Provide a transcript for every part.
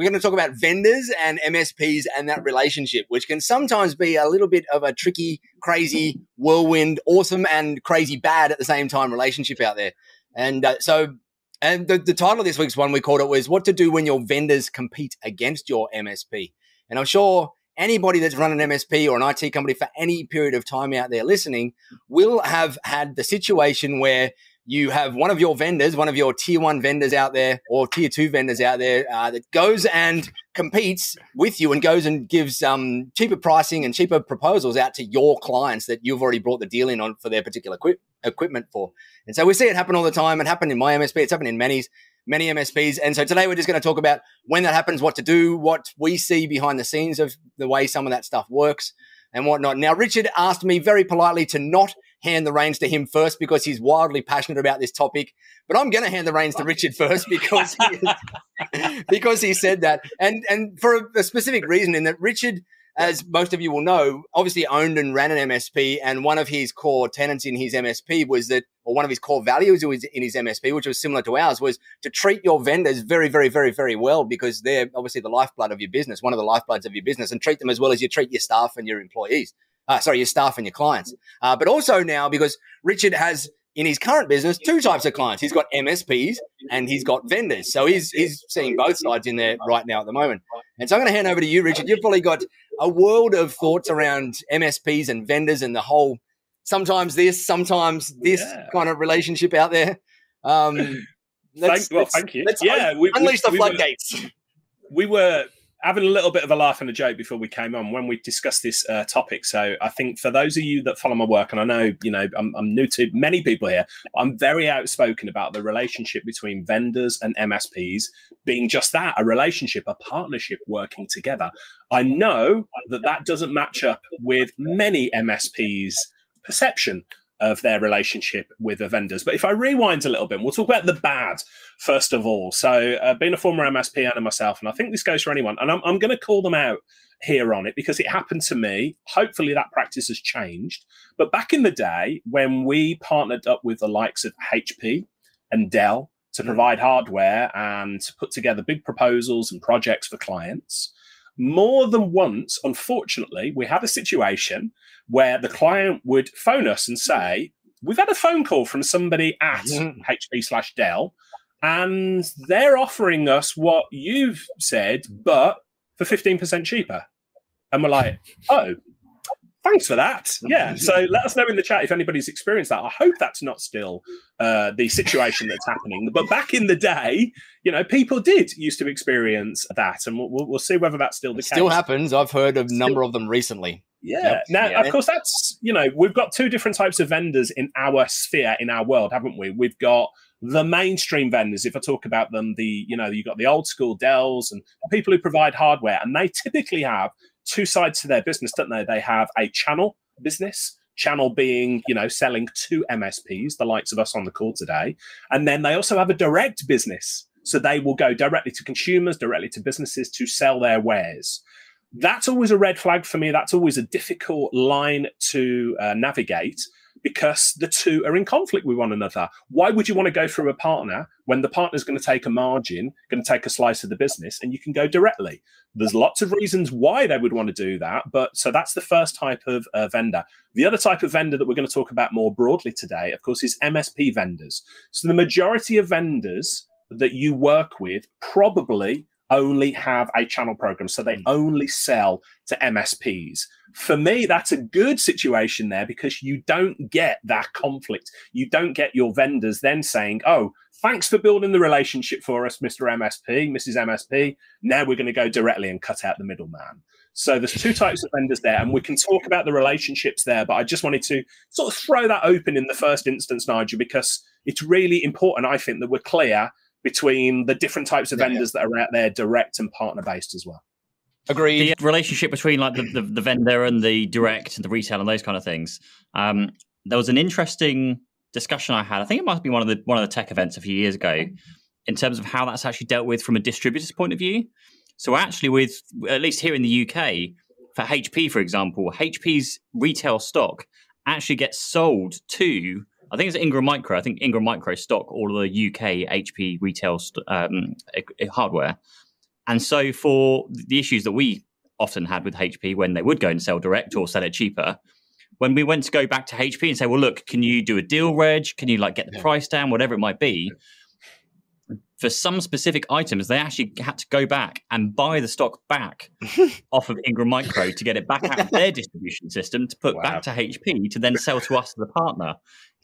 we're going to talk about vendors and MSPs and that relationship, which can sometimes be a little bit of a tricky, crazy, whirlwind, awesome, and crazy bad at the same time relationship out there. And uh, so, and the, the title of this week's one we called it was What to Do When Your Vendors Compete Against Your MSP. And I'm sure anybody that's run an MSP or an IT company for any period of time out there listening will have had the situation where you have one of your vendors, one of your tier one vendors out there or tier two vendors out there uh, that goes and competes with you and goes and gives um, cheaper pricing and cheaper proposals out to your clients that you've already brought the deal in on for their particular equip- equipment for. And so we see it happen all the time. It happened in my MSP. It's happened in many's many MSPs. And so today we're just going to talk about when that happens, what to do, what we see behind the scenes of the way some of that stuff works and whatnot. Now, Richard asked me very politely to not hand the reins to him first because he's wildly passionate about this topic. But I'm going to hand the reins to Richard first because he, because he said that, and and for a, a specific reason, in that Richard as most of you will know, obviously owned and ran an MSP. And one of his core tenants in his MSP was that, or one of his core values in his MSP, which was similar to ours, was to treat your vendors very, very, very, very well because they're obviously the lifeblood of your business, one of the lifebloods of your business, and treat them as well as you treat your staff and your employees. Uh, sorry, your staff and your clients. Uh, but also now because Richard has in his current business two types of clients. He's got MSPs and he's got vendors. So he's he's seeing both sides in there right now at the moment. And so I'm going to hand over to you, Richard. You've probably got a world of thoughts around MSPs and vendors and the whole sometimes this, sometimes this yeah. kind of relationship out there. Um, thank, well, thank you. yeah, we, unleash we, the floodgates. We were, we were having a little bit of a laugh and a joke before we came on when we discussed this uh, topic. So I think for those of you that follow my work, and I know you know I'm, I'm, new to many people here, I'm very outspoken about the relationship between vendors and MSPs being just that a relationship, a partnership working together. I know that that doesn't match up with many MSPs' perception of their relationship with the vendors. But if I rewind a little bit, we'll talk about the bad first of all. So, uh, being a former MSP and myself, and I think this goes for anyone, and I'm, I'm going to call them out here on it because it happened to me. Hopefully, that practice has changed. But back in the day, when we partnered up with the likes of HP and Dell to mm. provide hardware and to put together big proposals and projects for clients, more than once, unfortunately, we had a situation where the client would phone us and say, We've had a phone call from somebody at mm-hmm. HP slash Dell, and they're offering us what you've said, but for 15% cheaper. And we're like, Oh, thanks for that. Yeah. So let us know in the chat if anybody's experienced that. I hope that's not still uh, the situation that's happening. But back in the day, you know, people did used to experience that, and we'll, we'll see whether that's still the it case. Still happens. I've heard a number of them recently. Yeah. Yep. Now, yeah. of course, that's you know, we've got two different types of vendors in our sphere in our world, haven't we? We've got the mainstream vendors, if I talk about them, the you know, you've got the old school Dells and people who provide hardware, and they typically have two sides to their business, don't they? They have a channel business, channel being, you know, selling to MSPs, the likes of us on the call today. And then they also have a direct business. So they will go directly to consumers, directly to businesses to sell their wares. That's always a red flag for me. That's always a difficult line to uh, navigate because the two are in conflict with one another. Why would you want to go through a partner when the partner's going to take a margin, going to take a slice of the business, and you can go directly? There's lots of reasons why they would want to do that, but so that's the first type of uh, vendor. The other type of vendor that we're going to talk about more broadly today, of course, is MSP vendors. So the majority of vendors that you work with probably only have a channel program. So they hmm. only sell to MSPs. For me, that's a good situation there because you don't get that conflict. You don't get your vendors then saying, oh, thanks for building the relationship for us, Mr. MSP, Mrs. MSP. Now we're going to go directly and cut out the middleman. So there's two types of vendors there, and we can talk about the relationships there. But I just wanted to sort of throw that open in the first instance, Nigel, because it's really important, I think, that we're clear between the different types of yeah, vendors yeah. that are out there, direct and partner based as well. Agreed. The relationship between like the, the, the, vendor and the direct and the retail and those kind of things. Um, there was an interesting discussion I had. I think it must be one of the one of the tech events a few years ago, in terms of how that's actually dealt with from a distributor's point of view. So actually, with at least here in the UK, for HP, for example, HP's retail stock actually gets sold to I think it's Ingram Micro. I think Ingram Micro stock all of the UK HP retail st- um, hardware, And so for the issues that we often had with HP when they would go and sell direct or sell it cheaper, when we went to go back to HP and say, well, look, can you do a deal reg? Can you like get the yeah. price down, whatever it might be? For some specific items, they actually had to go back and buy the stock back off of Ingram Micro to get it back out of their distribution system to put wow. back to HP to then sell to us as a partner.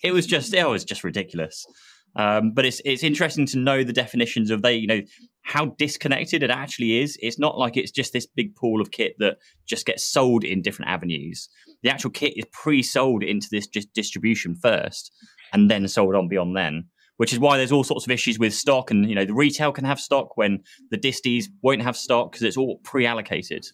It was just it was just ridiculous. Um, but it's it's interesting to know the definitions of they, you know, how disconnected it actually is. It's not like it's just this big pool of kit that just gets sold in different avenues. The actual kit is pre-sold into this just distribution first, and then sold on beyond then. Which is why there's all sorts of issues with stock, and you know the retail can have stock when the disties won't have stock because it's all pre-allocated.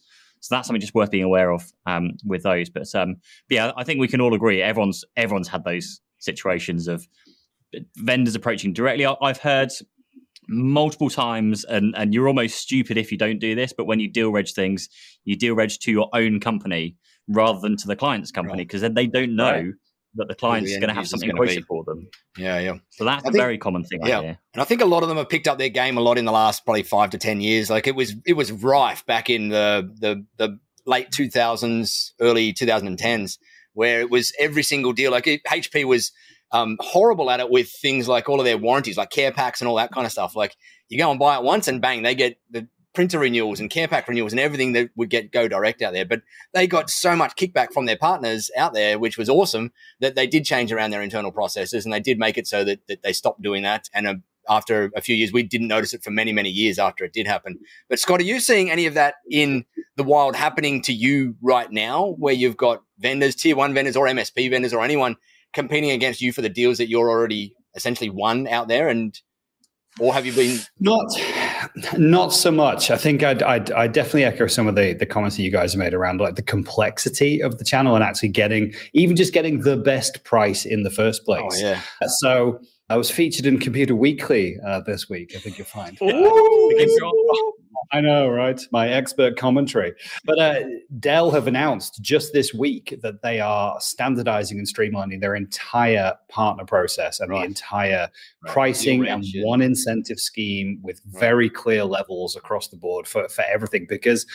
So that's something just worth being aware of um, with those. But, um, but yeah, I think we can all agree everyone's everyone's had those situations of vendors approaching directly. I've heard multiple times, and, and you're almost stupid if you don't do this, but when you deal reg things, you deal reg to your own company rather than to the client's company because right. then they don't know right. that the client's going to have something quoted for them. Yeah, yeah. So that's I a think, very common thing. Yeah, and I think a lot of them have picked up their game a lot in the last probably five to ten years. Like it was, it was rife back in the the the late 2000s, early 2010s, where it was every single deal. Like it, HP was um, horrible at it with things like all of their warranties, like care packs and all that kind of stuff. Like you go and buy it once, and bang, they get the printer renewals and care pack renewals and everything that would get go direct out there. But they got so much kickback from their partners out there, which was awesome, that they did change around their internal processes and they did make it so that, that they stopped doing that. And uh, after a few years, we didn't notice it for many, many years after it did happen. But Scott, are you seeing any of that in the wild happening to you right now, where you've got vendors, tier one vendors or MSP vendors or anyone competing against you for the deals that you're already essentially won out there and or have you been not not so much. I think i'd, I'd, I'd definitely echo some of the, the comments that you guys have made around like the complexity of the channel and actually getting even just getting the best price in the first oh, place. oh, yeah. So I was featured in Computer Weekly uh, this week. I think you'll find. I know, right? My expert commentary. But uh, Dell have announced just this week that they are standardizing and streamlining their entire partner process and right. the entire right. pricing and one incentive scheme with right. very clear levels across the board for, for everything. Because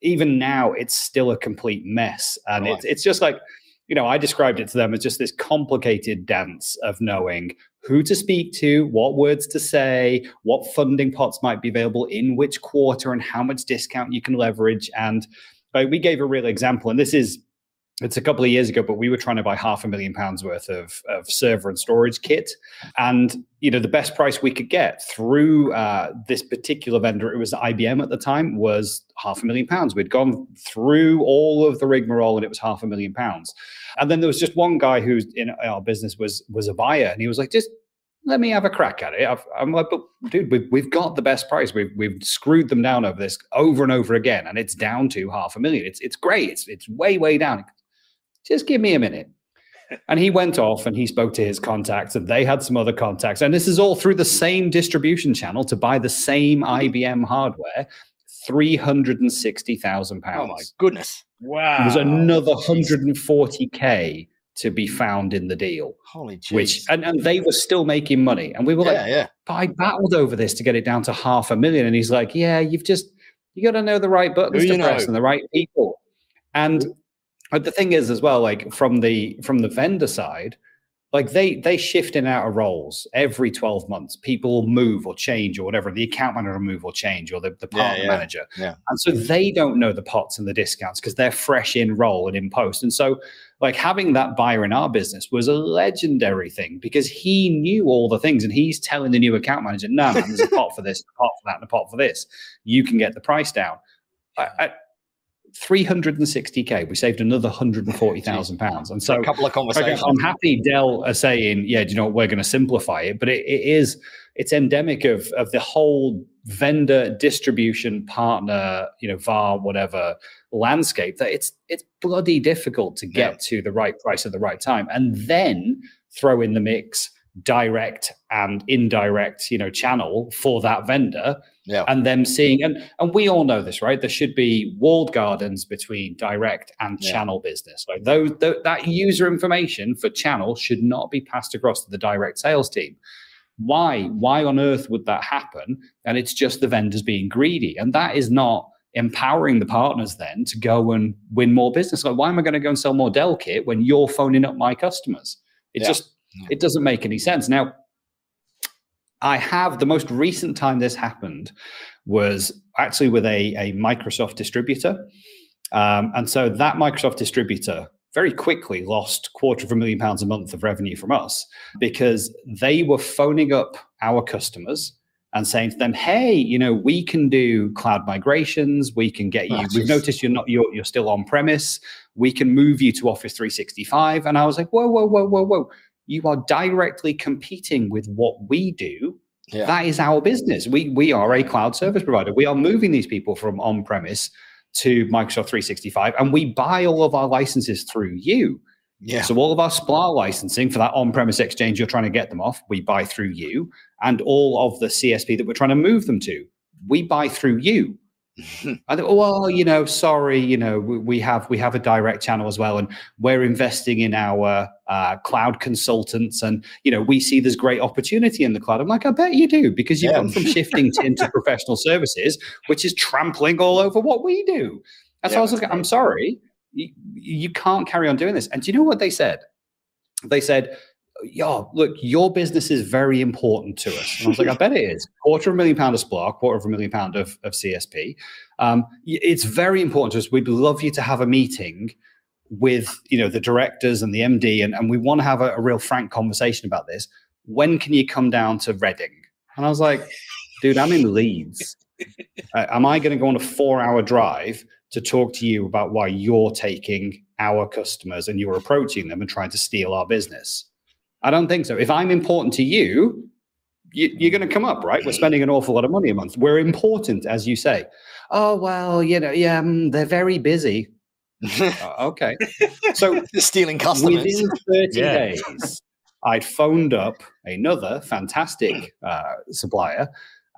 even now, it's still a complete mess. And it's, it's just like, you know, I described it to them as just this complicated dance of knowing who to speak to, what words to say, what funding pots might be available in which quarter, and how much discount you can leverage. And uh, we gave a real example, and this is it's a couple of years ago, but we were trying to buy half a million pounds worth of, of server and storage kit. And, you know, the best price we could get through uh, this particular vendor, it was IBM at the time, was half a million pounds. We'd gone through all of the rigmarole and it was half a million pounds. And then there was just one guy who's in our business was was a buyer and he was like, just let me have a crack at it. i am like, but dude, we've, we've got the best price. We've, we've screwed them down over this over and over again, and it's down to half a million. It's it's great. It's it's way way down just give me a minute. And he went off and he spoke to his contacts, and they had some other contacts. And this is all through the same distribution channel to buy the same mm-hmm. IBM hardware, three hundred and sixty thousand pounds. Oh my goodness! Wow! There's another hundred and forty k to be mm. found in the deal. Holy. Which and, and they were still making money, and we were yeah, like, yeah. I battled over this to get it down to half a million, and he's like, yeah, you've just you got to know the right buttons to press know? and the right people. And but the thing is as well like from the from the vendor side like they they shift in out of roles every 12 months. People move or change or whatever. The account manager move or change or the, the partner yeah, yeah, manager. Yeah. and so they don't know the pots and the discounts because they're fresh in role and in post. And so like having that buyer in our business was a legendary thing because he knew all the things and he's telling the new account manager no man there's a pot for this a pot for that and a pot for this. You can get the price down. I, I, 360k. We saved another 140,000 pounds. And so a couple of conversations. I'm happy Dell are saying, yeah, do you know what? We're going to simplify it. But it, it is, it's endemic of, of the whole vendor distribution partner, you know, VAR, whatever landscape that it's, it's bloody difficult to get yeah. to the right price at the right time. And then throw in the mix direct and indirect, you know, channel for that vendor yeah. and them seeing and and we all know this right there should be walled gardens between direct and yeah. channel business like those that user information for channel should not be passed across to the direct sales team Why? Why on earth would that happen? And it's just the vendors being greedy. And that is not empowering the partners then to go and win more business. Like, why am I going to go and sell more Dell kit when you're phoning up my customers? It yeah. just it doesn't make any sense. Now, I have the most recent time this happened was actually with a, a Microsoft distributor. Um, and so that Microsoft distributor very quickly lost quarter of a million pounds a month of revenue from us because they were phoning up our customers and saying to them, "Hey, you know, we can do cloud migrations. We can get you. Oh, we've noticed you're not you're, you're still on premise. We can move you to Office 365." And I was like, "Whoa, whoa, whoa, whoa, whoa! You are directly competing with what we do. Yeah. That is our business. We we are a cloud service provider. We are moving these people from on premise to Microsoft 365, and we buy all of our licenses through you." Yeah. So all of our SPLA licensing for that on-premise exchange you're trying to get them off, we buy through you, and all of the CSP that we're trying to move them to, we buy through you. I thought, well, you know, sorry, you know, we, we, have we have a direct channel as well, and we're investing in our uh, cloud consultants, and you know, we see there's great opportunity in the cloud. I'm like, I bet you do, because you've yeah. gone from shifting to, into professional services, which is trampling all over what we do. And yeah, so I was like, I'm sorry, you, you can't carry on doing this. And do you know what they said? They said, yeah, look, your business is very important to us. And I was like, I bet it is. Quarter of a million pound of SPLA, quarter of a million pound of, of CSP. Um, it's very important to us. We'd love you to have a meeting with, you know, the directors and the MD, and, and we want to have a, a real frank conversation about this. When can you come down to Reading? And I was like, dude, I'm in Leeds. uh, am I going to go on a four hour drive to talk to you about why you're taking our customers and you're approaching them and trying to steal our business. I don't think so. If I'm important to you, you are going to come up, right? We're spending an awful lot of money a month. We're important, as you say. Oh well, you know, yeah, um, they're very busy. uh, okay, so stealing customers within thirty yeah. days. I'd phoned up another fantastic uh, supplier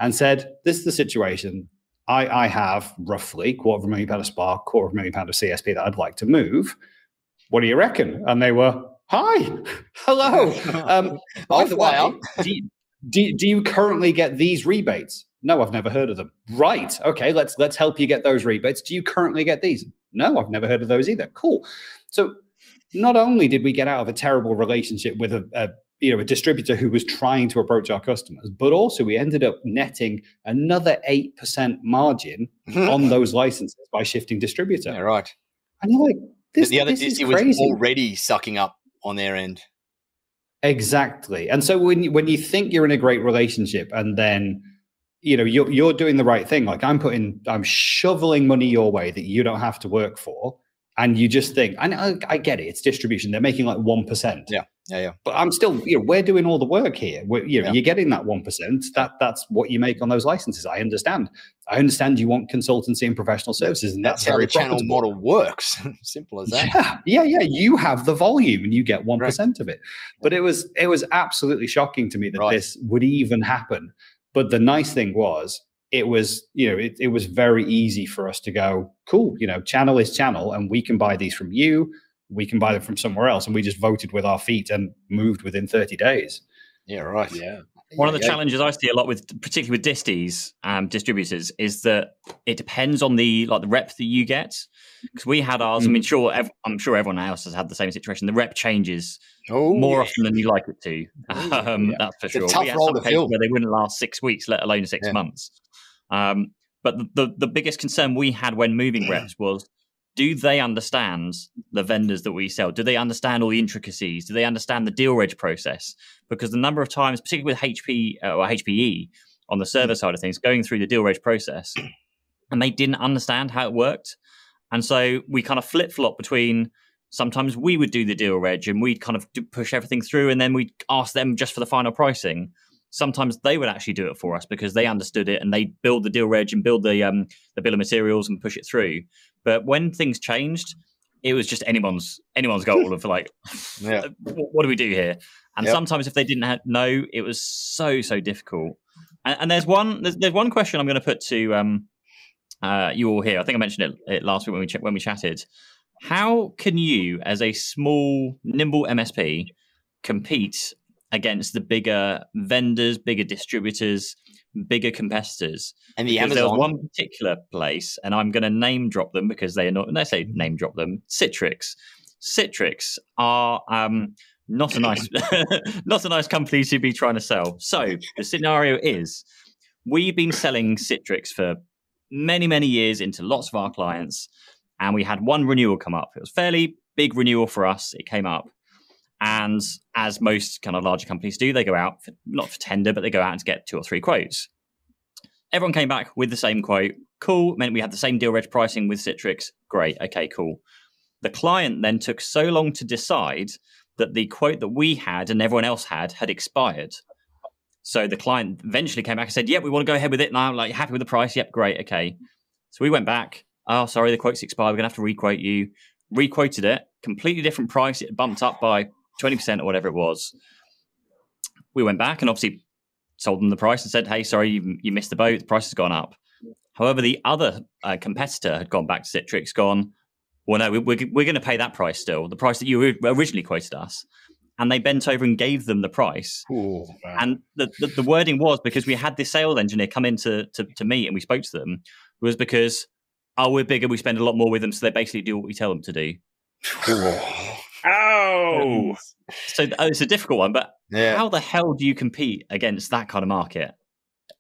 and said, "This is the situation. I, I have roughly quarter of a million pound of SPLA, quarter of a million pound of CSP that I'd like to move. What do you reckon? And they were, hi, hello. Um, by the way, do you, do, do you currently get these rebates? No, I've never heard of them. Right. Okay, let's let's help you get those rebates. Do you currently get these? No, I've never heard of those either. Cool. So not only did we get out of a terrible relationship with a, a you know a distributor who was trying to approach our customers but also we ended up netting another 8% margin on those licenses by shifting distributor yeah, right and you're like this, the other this is crazy. was already sucking up on their end exactly and so when you, when you think you're in a great relationship and then you know you're, you're doing the right thing like i'm putting i'm shoveling money your way that you don't have to work for and you just think, and I, I, get it, it's distribution. They're making like one percent. Yeah, yeah, yeah. But I'm still, you know, we're doing all the work here. We're, you know, yeah. you're getting that one percent. That that's what you make on those licenses. I understand. I understand you want consultancy and professional services, and that's, that's how the channel model works. Simple as that. Yeah, yeah, yeah. You have the volume, and you get one right. of it. But it was it was absolutely shocking to me that right. this would even happen. But the nice thing was it was you know it, it was very easy for us to go cool you know channel is channel and we can buy these from you we can buy them from somewhere else and we just voted with our feet and moved within 30 days yeah right yeah one of the yeah. challenges I see a lot with, particularly with disties um, distributors, is that it depends on the like the rep that you get. Because we had ours. Mm. I mean, sure, ev- I'm sure everyone else has had the same situation. The rep changes oh, more yeah. often than you like it to. Um, yeah. That's for sure. tough we had role some cases where they wouldn't last six weeks, let alone six months. Um, but the, the, the biggest concern we had when moving reps was do they understand the vendors that we sell? Do they understand all the intricacies? Do they understand the deal reg process? Because the number of times, particularly with HP uh, or HPE on the server side of things, going through the deal reg process, and they didn't understand how it worked. And so we kind of flip flop between sometimes we would do the deal reg and we'd kind of push everything through and then we'd ask them just for the final pricing sometimes they would actually do it for us because they understood it and they build the deal reg and build the um, the bill of materials and push it through. But when things changed, it was just anyone's anyone's goal of like, yeah. what, do we do here? And yep. sometimes if they didn't have, know, it was so so difficult. And, and there's one there's, there's, one question I'm going to put to um, uh, you all here. I think I mentioned it, it last week when we ch- when we chatted. How can you, as a small nimble MSP, compete against the bigger vendors, bigger distributors, bigger competitors. And the Amazon. there was one particular place, and I'm going to name drop them because they are not. They say name drop them. Citrix. Citrix are um, not a nice, not a nice company to be trying to sell. So the scenario is, we've been selling Citrix for many, many years into lots of our clients, and we had one renewal come up. It was fairly big renewal for us. It came up. And as most kind of larger companies do, they go out for, not for tender, but they go out and get two or three quotes. Everyone came back with the same quote. Cool. Meant we had the same deal reg pricing with Citrix. Great. Okay, cool. The client then took so long to decide that the quote that we had and everyone else had had expired. So the client eventually came back and said, "Yep, we want to go ahead with it now. Like, happy with the price? Yep, great. Okay." So we went back. Oh, sorry, the quote's expired. We're gonna have to requote you. Requoted it, completely different price. It bumped up by twenty percent or whatever it was. We went back and obviously sold them the price and said, "Hey, sorry, you, you missed the boat. The price has gone up." However, the other uh, competitor had gone back to Citrix, gone, "Well, no, we, we're we're going to pay that price still, the price that you originally quoted us." And they bent over and gave them the price. Ooh. And the, the, the wording was because we had this sales engineer come in to, to, to meet and we spoke to them, was because, oh, we're bigger, we spend a lot more with them, so they basically do what we tell them to do. Oh, um, So oh, it's a difficult one, but Yeah. how the hell do you compete against that kind of market?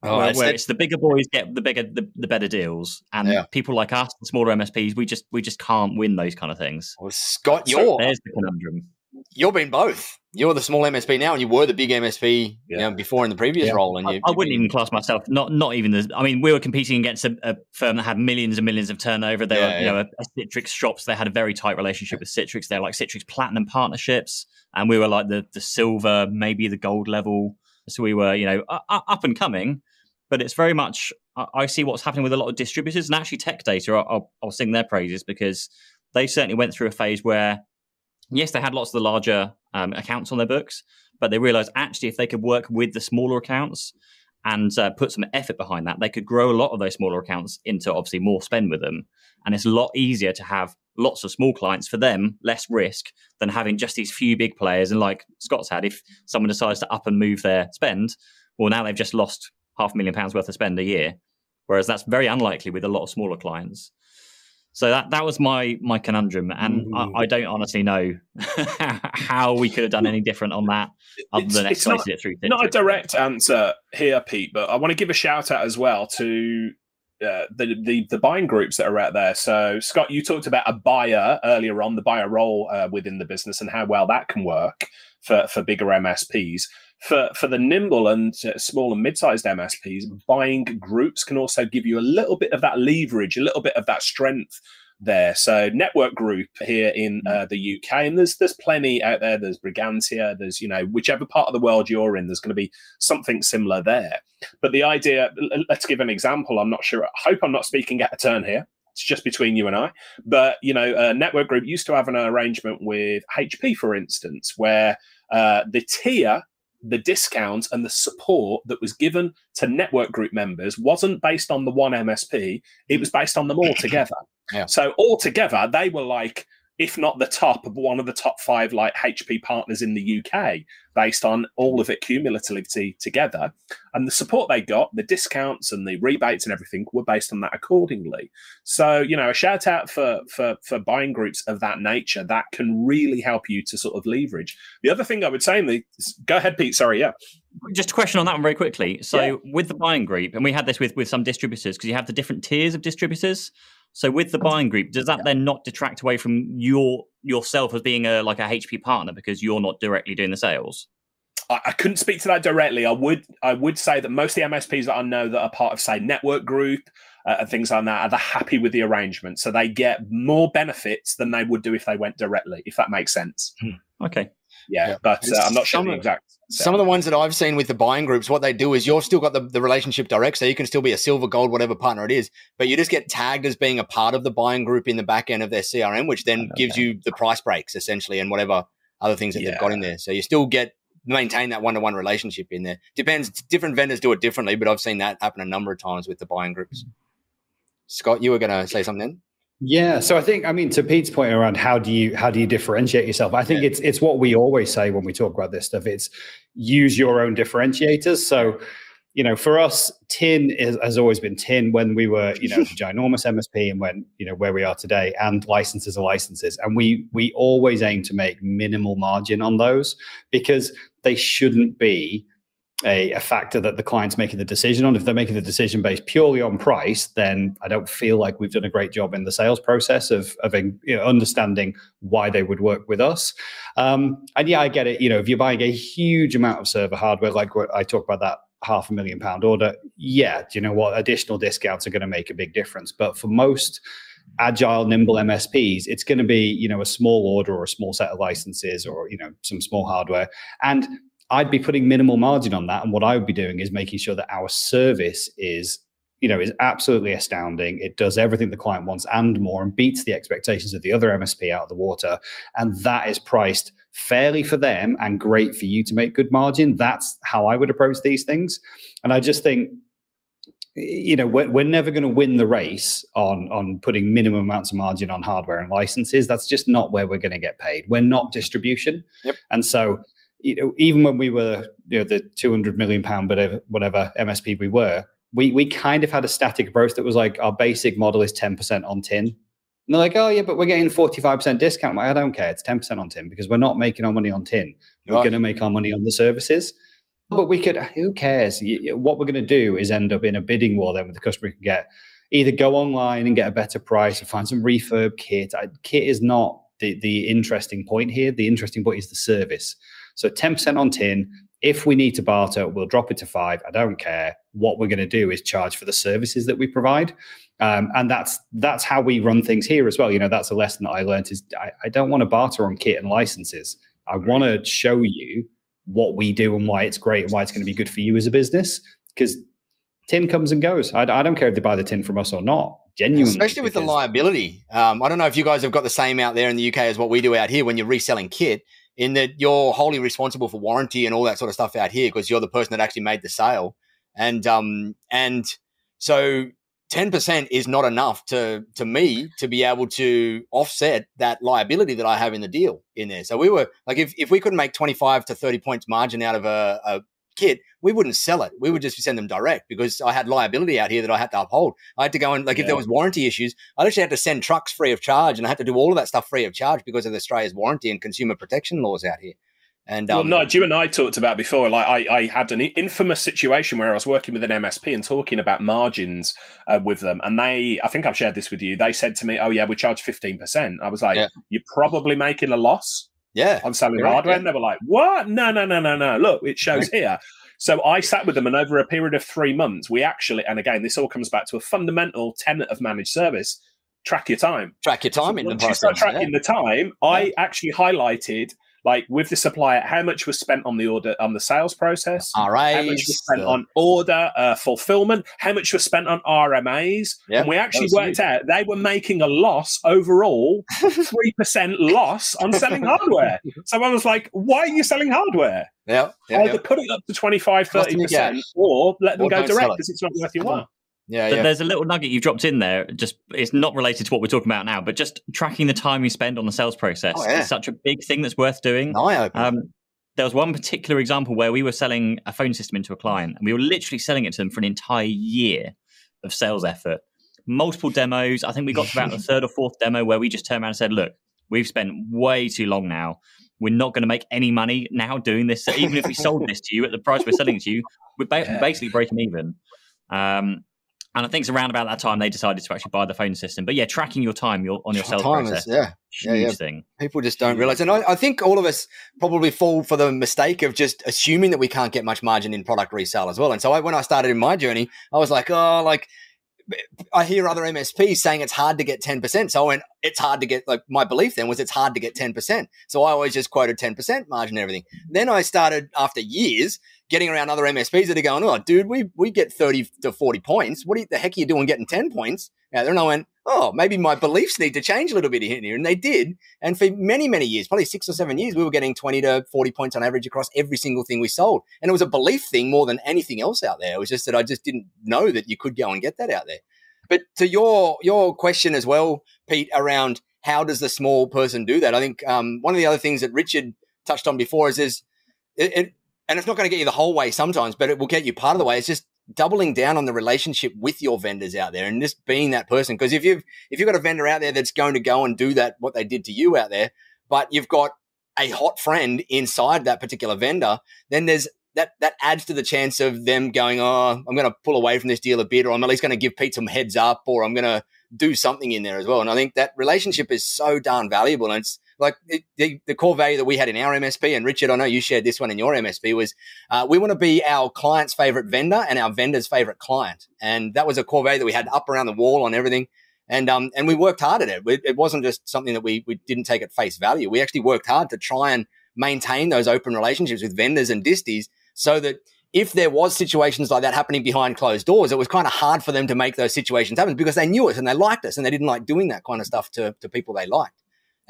Oh, where, it's where the- it's the bigger boys get the bigger the, the better deals, and Yeah. people like us, the smaller MSPs, we just we just can't win those kind of things. Well, Scott, So there's the conundrum. You've been both. You're the small MSP now, and you were the big MSP you know, before in the previous Yeah. role. And I, you, I wouldn't even class myself not not even the. I mean, we were competing against a, a firm that had millions and millions of turnover. They Yeah, were, you know, a, a Citrix shops. They had a very tight relationship with Citrix. They're like Citrix Platinum partnerships, and we were like the the silver, maybe the gold level. So we were, you know, up and coming. But it's very much. I I see what's happening with a lot of distributors and actually Tech Data. I'll, I'll sing their praises because they certainly went through a phase where, yes, they had lots of the larger um, accounts on their books, but they realized actually if they could work with the smaller accounts and uh, put some effort behind that, they could grow a lot of those smaller accounts into obviously more spend with them. And it's a lot easier to have lots of small clients for them, less risk than having just these few big players. And like Scott's had, if someone decides to up and move their spend, well, now they've just lost half a million pounds worth of spend a year. Whereas that's very unlikely with a lot of smaller clients. So that that was my my conundrum, and I, I don't honestly know how we could have done any different on that, other It's- than it's not- it through. not a direct answer here, Pete, but I want to give a shout out as well to uh, the, the the buying groups that are out there. So, Scott, you talked about a buyer earlier on, the buyer role uh, within the business, and how well that can work for for bigger MSPs. For for the nimble and uh, small and mid-sized MSPs, buying groups can also give you a little bit of that leverage, a little bit of that strength there. So network group here in uh, the UK, and there's there's plenty out there. There's Brigantia. There's you know whichever part of the world you're in, there's going to be something similar there. But the idea, let's give an example. I'm not sure. I hope I'm not speaking at a turn here. It's just between you and I. But you know, a network group used to have an arrangement with HP, for instance, where uh, the tier the discounts and the support that was given to network group members wasn't based on the one MSP, it was based on them all together. Yeah. So all together, they were like, if not the top, one of the top five like HP partners in the UK, based on all of it cumulatively together. And the support they got, the discounts and the rebates and everything were based on that accordingly. So, you know, a shout out for for for buying groups of that nature that can really help you to sort of leverage. The other thing I would say in the go ahead, Pete, sorry, yeah. Just a question on that one very quickly. So Yeah. with the buying group, and we had this with with some distributors because you have the different tiers of distributors. So with the buying group, does that then not detract away from your yourself as being a like a HP partner because you're not directly doing the sales? I, I couldn't speak to that directly. I would I would say that most of the MSPs that I know that are part of say network group uh, and things like that are they're happy with the arrangement, so they get more benefits than they would do if they went directly. If that makes sense. Okay. Yeah, Yeah. but uh, I'm not sure Some the of- exact. Some of the ones that I've seen with the buying groups, what they do is you've still got the, the relationship direct, so you can still be a silver, gold, whatever partner it is, but you just get tagged as being a part of the buying group in the back end of their CRM, which then gives you the price breaks essentially and whatever other things that they've got in there. So you still get maintain that one to one relationship in there. Depends, different vendors do it differently, but I've seen that happen a number of times with the buying groups. Scott, you were going to say something then? Yeah, so I think I mean to Pete's point around how do you how do you differentiate yourself? I think yeah. it's it's what we always say when we talk about this stuff. It's use your own differentiators. So, you know, for us, tin is, has always been tin when we were, you know, ginormous MSP and when, you know, where we are today and licenses are licenses. And we we always aim to make minimal margin on those because they shouldn't be a, a, factor that the client's making the decision on. If they're making the decision based purely on price, then I don't feel like we've done a great job in the sales process of, of you know, understanding why they would work with us. Um, and yeah, I get it. You know, if you're buying a huge amount of server hardware, like what I talked about that half a million pound order, yeah, do you know what? Additional discounts are going to make a big difference. But for most agile, nimble MSPs, it's going to be you know a small order or a small set of licenses or you know some small hardware and I'd be putting minimal margin on that. And what I would be doing is making sure that our service is, you know, is absolutely astounding. It does everything the client wants and more and beats the expectations of the other MSP out of the water. And that is priced fairly for them and great for you to make good margin. That's how I would approach these things. And I just think you know we're, we're never going to win the race on on putting minimum amounts of margin on hardware and licenses that's just not where we're going to get paid we're not distribution yep. and so you know, even when we were, you know, the 200 million pound, whatever, whatever MSP we were, we, we kind of had a static approach that was like our basic model is 10% on tin. And they're like, oh, yeah, but we're getting 45% discount. Like, I don't care. It's 10% on tin because we're not making our money on tin. We're right. going to make our money on the services. But we could, who cares? What we're going to do is end up in a bidding war then with the customer can get either go online and get a better price or find some refurb kit. Kit is not the, the interesting point here. The interesting point is the service. So 10% on tin. If we need to barter, we'll drop it to five. I don't care. What we're going to do is charge for the services that we provide. Um, and that's that's how we run things here as well. You know, that's a lesson that I learned is I, I don't want to barter on kit and licenses. I want to show you what we do and why it's great and why it's going to be good for you as a business. Because tin comes and goes. I, I, don't care if they buy the tin from us or not. Genuinely, especially with the liability. Um, I don't know if you guys have got the same out there in the UK as what we do out here when you're reselling kit in that you're wholly responsible for warranty and all that sort of stuff out here because you're the person that actually made the sale. And um and so 10% is not enough to to me to be able to offset that liability that I have in the deal in there. So we were like if, if we could make 25 to 30 points margin out of a, a kit, we wouldn't sell it. We would just send them direct because I had liability out here that I had to uphold. I had to go and like yeah. if there was warranty issues, I actually had to send trucks free of charge, and I had to do all of that stuff free of charge because of Australia's warranty and consumer protection laws out here. And um, well, no, you and I talked about before. Like I, I had an infamous situation where I was working with an MSP and talking about margins uh, with them, and they, I think I've shared this with you. They said to me, "Oh yeah, we charge fifteen percent." I was like, yeah. "You're probably making a loss." Yeah, on selling hardware, yeah. and they were like, "What? No, no, no, no, no! Look, it shows here." So I sat with them, and over a period of three months, we actually, and again, this all comes back to a fundamental tenet of managed service: track your time. Track your time so in the process. You start tracking yeah. the time. I actually highlighted like with the supplier, how much was spent on the order on the sales process? All right. How much was spent on order uh, fulfillment? How much was spent on RMAs? Yeah, and we actually worked out they were making a loss overall, three percent loss on selling hardware. So I was like, why are you selling hardware? Yeah. yeah Either yeah. put it up to 25, 30 percent, or let them or go direct because it. it's not worth your while. Yeah, yeah, There's a little nugget you've dropped in there. Just it's not related to what we're talking about now, but just tracking the time you spend on the sales process oh, yeah. is such a big thing that's worth doing. Um, there was one particular example where we were selling a phone system into a client, and we were literally selling it to them for an entire year of sales effort, multiple demos. I think we got to about the third or fourth demo where we just turned around and said, "Look, we've spent way too long now. We're not going to make any money now doing this. So even if we sold this to you at the price we're selling it to you, we're ba- yeah. basically breaking even." Um, and I think it's around about that time they decided to actually buy the phone system. But yeah, tracking your time your, on your sales process, yeah, yeah, yeah. thing. People just don't realize, and I, I, think all of us probably fall for the mistake of just assuming that we can't get much margin in product resale as well. And so I, when I started in my journey, I was like, oh, like I hear other MSPs saying it's hard to get 10%. So I went, it's hard to get, like, my belief then was it's hard to get 10%. So I always just quoted 10% margin and everything. Then I started, after years, getting around other MSPs that are going, oh, dude, we, we get 30 to 40 points. What you, the heck are you doing getting 10 points? Now, then I went, oh, maybe my beliefs need to change a little bit here. And they did. And for many, many years, probably six or seven years, we were getting 20 to 40 points on average across every single thing we sold. And it was a belief thing more than anything else out there. It was just that I just didn't know that you could go and get that out there. But to your your question as well, Pete, around how does the small person do that? I think um, one of the other things that Richard touched on before is is it, it and it's not going to get you the whole way sometimes, but it will get you part of the way. It's just doubling down on the relationship with your vendors out there and just being that person. Because if you've if you've got a vendor out there that's going to go and do that what they did to you out there, but you've got a hot friend inside that particular vendor, then there's that that adds to the chance of them going, oh, I'm going to pull away from this deal a bit, or I'm at least going to give Pete some heads up, or I'm going to do something in there as well. And I think that relationship is so darn valuable. And it's like the, the core value that we had in our MSP, and Richard, I know you shared this one in your MSP, was uh, we want to be our client's favorite vendor and our vendor's favorite client. And that was a core value that we had up around the wall on everything. And um, and we worked hard at it. It wasn't just something that we we didn't take at face value. We actually worked hard to try and maintain those open relationships with vendors and disties so that if there was situations like that happening behind closed doors, it was kind of hard for them to make those situations happen because they knew us and they liked us and they didn't like doing that kind of stuff to, to people they liked.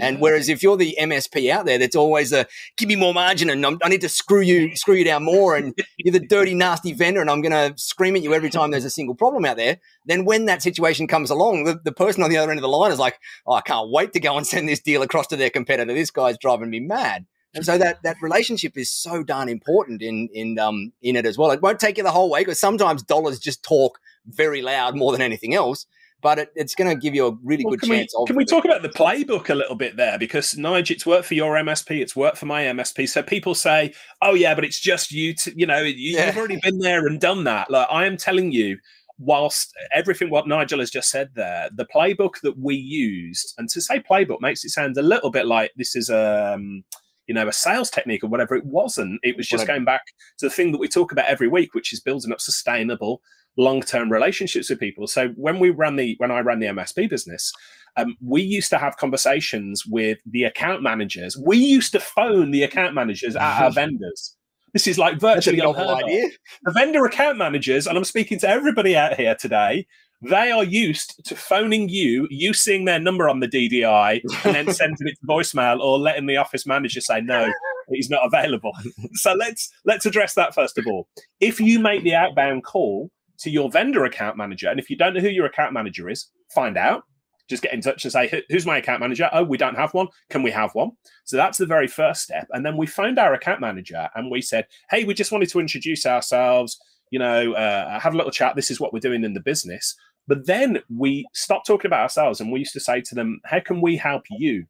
And whereas if you're the MSP out there, that's always a give me more margin and I'm, i need to screw you screw you down more, and you're the dirty nasty vendor, and I'm going to scream at you every time there's a single problem out there. Then when that situation comes along, the, the person on the other end of the line is like, oh, I can't wait to go and send this deal across to their competitor. This guy's driving me mad. And so that that relationship is so darn important in in um in it as well. It won't take you the whole way because sometimes dollars just talk very loud more than anything else. But it, it's going to give you a really well, good can chance. We, can we talk about the playbook a little bit there? Because Nigel, it's worked for your MSP, it's worked for my MSP. So people say, "Oh yeah, but it's just you." To, you know, you, yeah. you've already been there and done that. Like I am telling you, whilst everything what Nigel has just said there, the playbook that we used, and to say playbook makes it sound a little bit like this is um you know, a sales technique or whatever. It wasn't. It was just going back to the thing that we talk about every week, which is building up sustainable long-term relationships with people. So when we ran the when I ran the MSP business, um, we used to have conversations with the account managers. We used to phone the account managers at our vendors. This is like virtually unheard idea. The vendor account managers, and I'm speaking to everybody out here today. They are used to phoning you, you seeing their number on the DDI, and then sending it to voicemail or letting the office manager say no, he's not available. so let's let's address that first of all. If you make the outbound call to your vendor account manager, and if you don't know who your account manager is, find out. Just get in touch and say, "Who's my account manager?" Oh, we don't have one. Can we have one? So that's the very first step. And then we found our account manager, and we said, "Hey, we just wanted to introduce ourselves." you know, uh, have a little chat. This is what we're doing in the business. But then we stopped talking about ourselves and we used to say to them, How can we help you?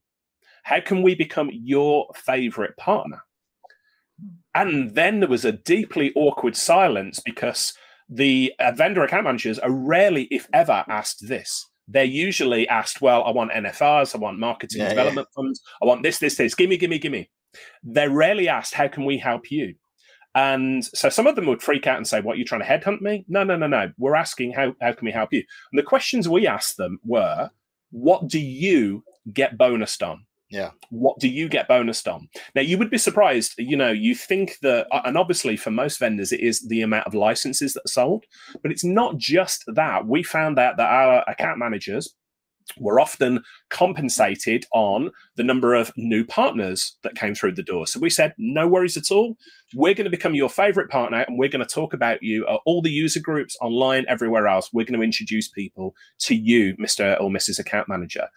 How can we become your favorite partner? And then there was a deeply awkward silence because the uh, vendor account managers are rarely, if ever, asked this. They're usually asked, Well, I want NFRs, I want marketing yeah, development yeah. funds, I want this, this, this, gimme, gimme, gimme. They're rarely asked, How can we help you? And so some of them would freak out and say, What, are you trying to headhunt me? No, no, no, no. We're asking, How, how can we help you? And the questions we asked them were, What do you get bonused on? Yeah. What do you get bonused on? Now, you would be surprised. You know, you think that, and obviously for most vendors, it is the amount of licenses that are sold, but it's not just that. We found out that our account managers, were often compensated on the number of new partners that came through the door. So we said, no worries at all. We're going to become your favorite partner and we're going to talk about you at all the user groups online, everywhere else. We're going to introduce people to you, Mr. or Mrs. Account Manager.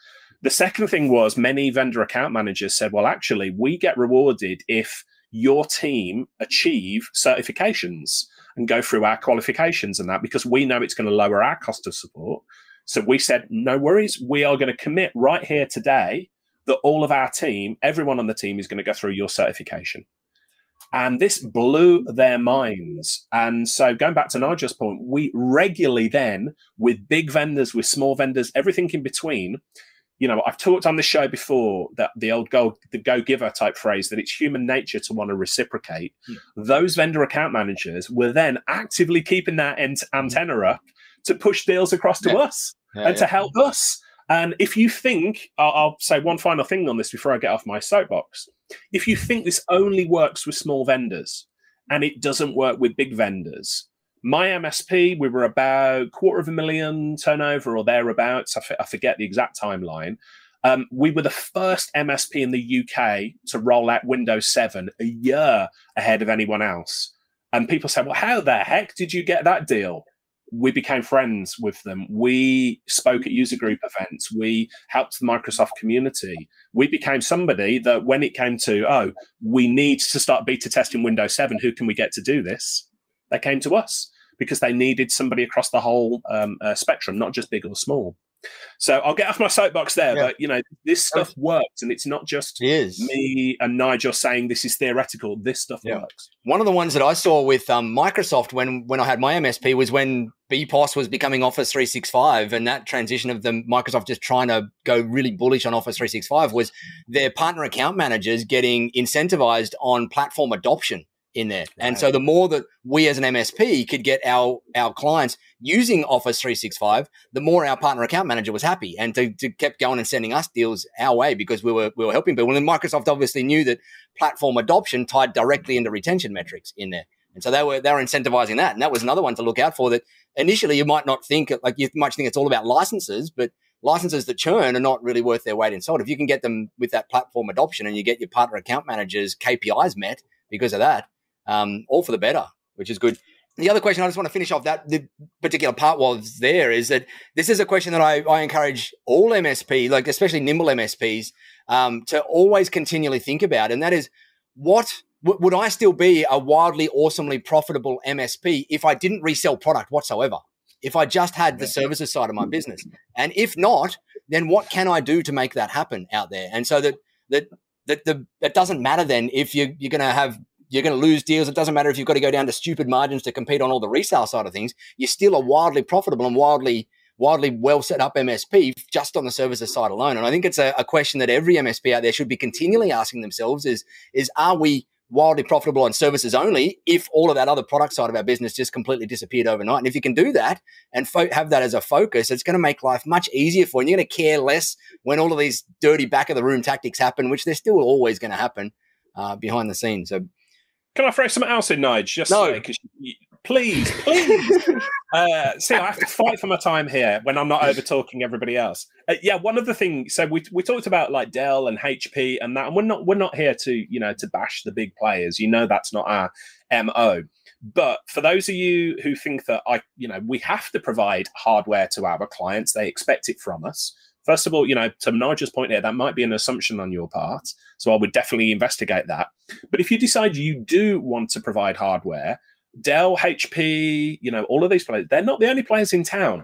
The second thing was many vendor account managers said, well, actually, we get rewarded if your team achieve certifications and go through our qualifications and that because we know it's going to lower our cost of support so we said, no worries. We are going to commit right here today that all of our team, everyone on the team, is going to go through your certification. And this blew their minds. And so, going back to Nigel's point, we regularly then, with big vendors, with small vendors, everything in between, you know, I've talked on the show before that the old go the go giver type phrase that it's human nature to want to reciprocate. Mm. Those vendor account managers were then actively keeping that antenna up to push deals across to yeah. us yeah, and to help us. And if you think, I'll, I'll say one final thing on this before I get off my soapbox. If you think this only works with small vendors and it doesn't work with big vendors, my MSP, we were about quarter of a million turnover or thereabouts. I, f- I forget the exact timeline. Um, we were the first MSP in the UK to roll out Windows 7 a year ahead of anyone else. And people say, well, how the heck did you get that deal? We became friends with them. We spoke at user group events. We helped the Microsoft community. We became somebody that when it came to, oh, we need to start beta testing Windows 7, who can we get to do this? They came to us because they needed somebody across the whole um, uh, spectrum, not just big or small. So I'll get off my soapbox there, yeah. but you know this stuff works, and it's not just it me and Nigel saying this is theoretical. This stuff yeah. works. One of the ones that I saw with um, Microsoft when when I had my MSP was when BPOS was becoming Office 365, and that transition of the Microsoft just trying to go really bullish on Office 365 was their partner account managers getting incentivized on platform adoption in there. Right. And so the more that we as an MSP could get our our clients using Office 365, the more our partner account manager was happy and to, to kept going and sending us deals our way because we were we were helping people. And Microsoft obviously knew that platform adoption tied directly into retention metrics in there. And so they were they were incentivizing that. And that was another one to look out for that initially you might not think like you might think it's all about licenses, but licenses that churn are not really worth their weight in salt. If you can get them with that platform adoption and you get your partner account managers KPIs met because of that, um, all for the better, which is good. The other question I just want to finish off that the particular part was there is that this is a question that I, I encourage all MSP, like especially nimble MSPs, um, to always continually think about, and that is what w- would I still be a wildly, awesomely profitable MSP if I didn't resell product whatsoever? If I just had the services side of my business, and if not, then what can I do to make that happen out there? And so that that that the it doesn't matter then if you you're going to have you're going to lose deals. It doesn't matter if you've got to go down to stupid margins to compete on all the resale side of things. You're still a wildly profitable and wildly wildly well set up MSP just on the services side alone. And I think it's a, a, question that every MSP out there should be continually asking themselves is, is are we wildly profitable on services only if all of that other product side of our business just completely disappeared overnight? And if you can do that and fo- have that as a focus, it's going to make life much easier for you. And you're going to care less when all of these dirty back of the room tactics happen, which they're still always going to happen uh, behind the scenes. So can I throw something else in, Nige? Just no. Because please, please. uh, see, I have to fight for my time here when I'm not over talking everybody else. Uh, yeah, one of the things. So we we talked about like Dell and HP and that, and we're not we're not here to you know to bash the big players. You know that's not our mo. But for those of you who think that I, you know, we have to provide hardware to our clients, they expect it from us. First of all, you know, to Nigel's point here, that might be an assumption on your part. So I would definitely investigate that. But if you decide you do want to provide hardware, Dell, HP, you know, all of these players, they're not the only players in town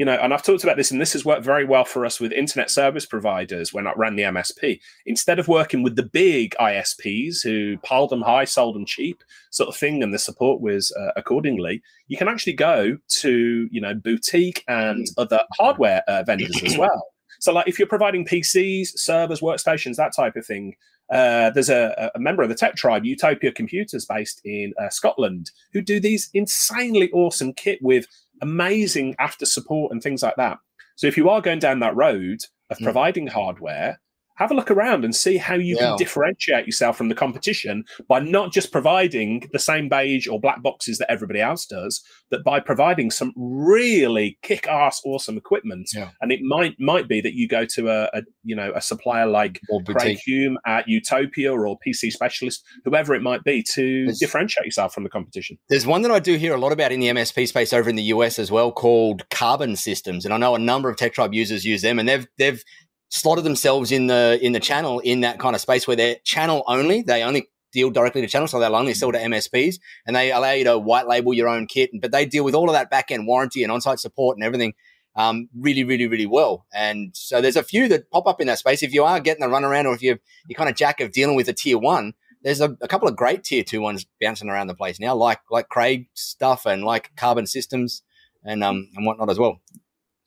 you know, and I've talked about this, and this has worked very well for us with internet service providers when I ran the MSP. Instead of working with the big ISPs who piled them high, sold them cheap, sort of thing, and the support was uh, accordingly, you can actually go to, you know, boutique and other hardware uh, vendors as well. So, like, if you're providing PCs, servers, workstations, that type of thing, uh, there's a, a, member of the tech tribe, Utopia Computers, based in uh, Scotland, who do these insanely awesome kit with amazing after support and things like that. So if you are going down that road of mm. providing hardware, have a look around and see how you yeah. can differentiate yourself from the competition by not just providing the same beige or black boxes that everybody else does, but by providing some really kick-ass awesome equipment. Yeah. And it might might be that you go to a, a you know a supplier like Craig Hume at Utopia or PC Specialist, whoever it might be, to there's, differentiate yourself from the competition. There's one that I do hear a lot about in the MSP space over in the US as well, called Carbon Systems, and I know a number of Tech Tribe users use them, and they've they've slotted themselves in the in the channel in that kind of space where they're channel only. They only deal directly to channels, so they'll only sell to MSPs, and they allow you to white label your own kit. But they deal with all of that back end warranty and on site support and everything um, really, really, really well. And so there's a few that pop up in that space. If you are getting the runaround, or if you're you're kind of jack of dealing with a tier one, there's a, a, couple of great tier two ones bouncing around the place now, like like Craig stuff and like Carbon Systems and um and whatnot as well.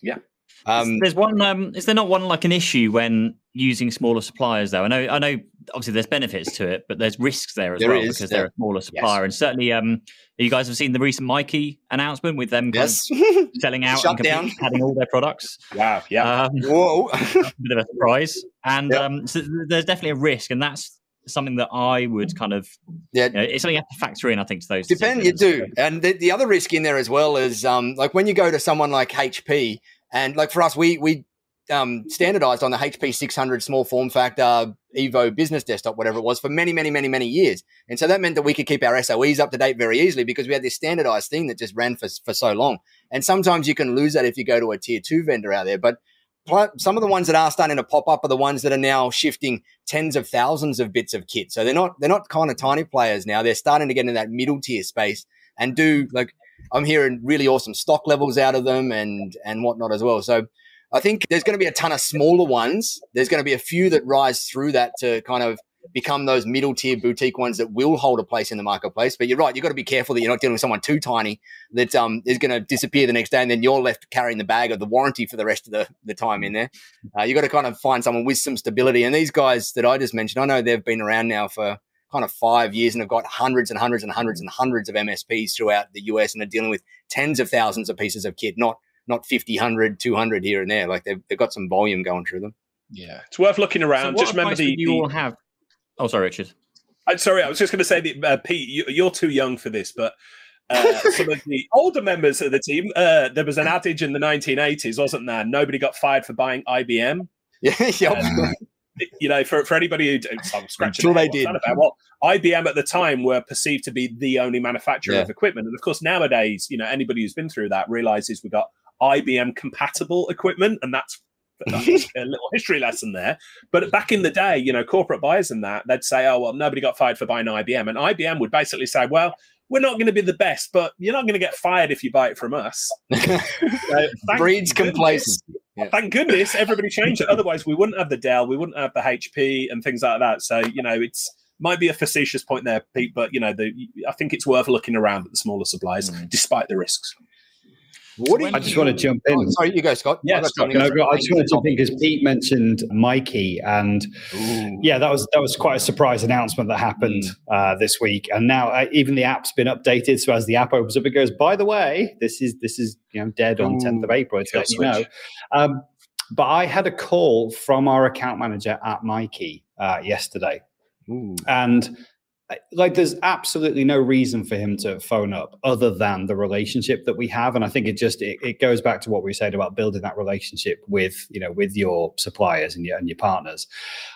Yeah. Um, there's one. Um, is there not one like an issue when using smaller suppliers? Though I know, I know. Obviously, there's benefits to it, but there's risks there as there well is, because there, they're a smaller supplier. Yes. And certainly, um, you guys have seen the recent MyKi announcement with them yes. selling out Shut and down. having all their products. Wow! Yeah. Um, Whoa! bit of a surprise, and yep. um, so there's definitely a risk, and that's something that I would kind of yeah, you know, it's something you have to factor in. I think to those depend. You do, and the, the other risk in there as well is um, like when you go to someone like HP and like for us, we we um, standardized on the HP 600 small form factor Evo business desktop, whatever it was, for many, many, many, many years. And so that meant that we could keep our SOEs up to date very easily because we had this standardized thing that just ran for, for so long. And sometimes you can lose that if you go to a tier two vendor out there. But some of the ones that are starting to pop up are the ones that are now shifting tens of thousands of bits of kit. So they're not they're not kind of tiny players now. They're starting to get in that middle tier space and do like I'm hearing really awesome stock levels out of them and and whatnot as well. So I think there's going to be a ton of smaller ones. There's going to be a few that rise through that to kind of become those middle tier boutique ones that will hold a place in the marketplace. But you're right, you've got to be careful that you're not dealing with someone too tiny that um, is going to disappear the next day and then you're left carrying the bag of the warranty for the rest of the, the time in there. Uh, you've got to kind of find someone with some stability. And these guys that I just mentioned, I know they've been around now for kind of five years and have got hundreds and hundreds and hundreds and hundreds of MSPs throughout the US and are dealing with tens of thousands of pieces of kit, not not 50, 100, 200 here and there. Like they've, they've got some volume going through them. Yeah, it's worth looking around. So just remember the you the, all have. Oh, sorry, Richard. I'm sorry, I was just going to say that uh, Pete, you, are too young for this, but uh, some of the older members of the team, uh, there was an adage in the 1980s, wasn't there? Nobody got fired for buying IBM. Yeah, yep. Um, you know, for, for anybody who I'm scratching, sure they did. About, well, IBM at the time were perceived to be the only manufacturer yeah. of equipment, and of course nowadays, you know, anybody who's been through that realizes we've got IBM compatible equipment, and that's that's a little history lesson there. But back in the day, you know, corporate buyers and that, they'd say, oh, well, nobody got fired for buying IBM. And IBM would basically say, well, we're not going to be the best, but you're not going to get fired if you buy it from us. so, Breeds complacency. Yeah. Thank goodness everybody changed it. Otherwise, we wouldn't have the Dell, we wouldn't have the HP and things like that. So, you know, it's might be a facetious point there, Pete, but you know, the, I think it's worth looking around at the smaller suppliers, mm. despite the risks. What I just want to jump in. Oh, sorry, you go, Scott. Yeah, Scott, I, I just want to jump in because Pete mentioned MyKi, and Ooh. yeah, that was that was quite a surprise announcement that happened mm. uh, this week. And now uh, even the app's been updated, so as the app opens up, it goes, "By the way, this is this is you know dead on tenth of April." It's letting you know. Um, but I had a call from our account manager at MyKi uh, yesterday, Ooh. and like there's absolutely no reason for him to phone up other than the relationship that we have and i think it just it, it, goes back to what we said about building that relationship with you know with your suppliers and your and your partners.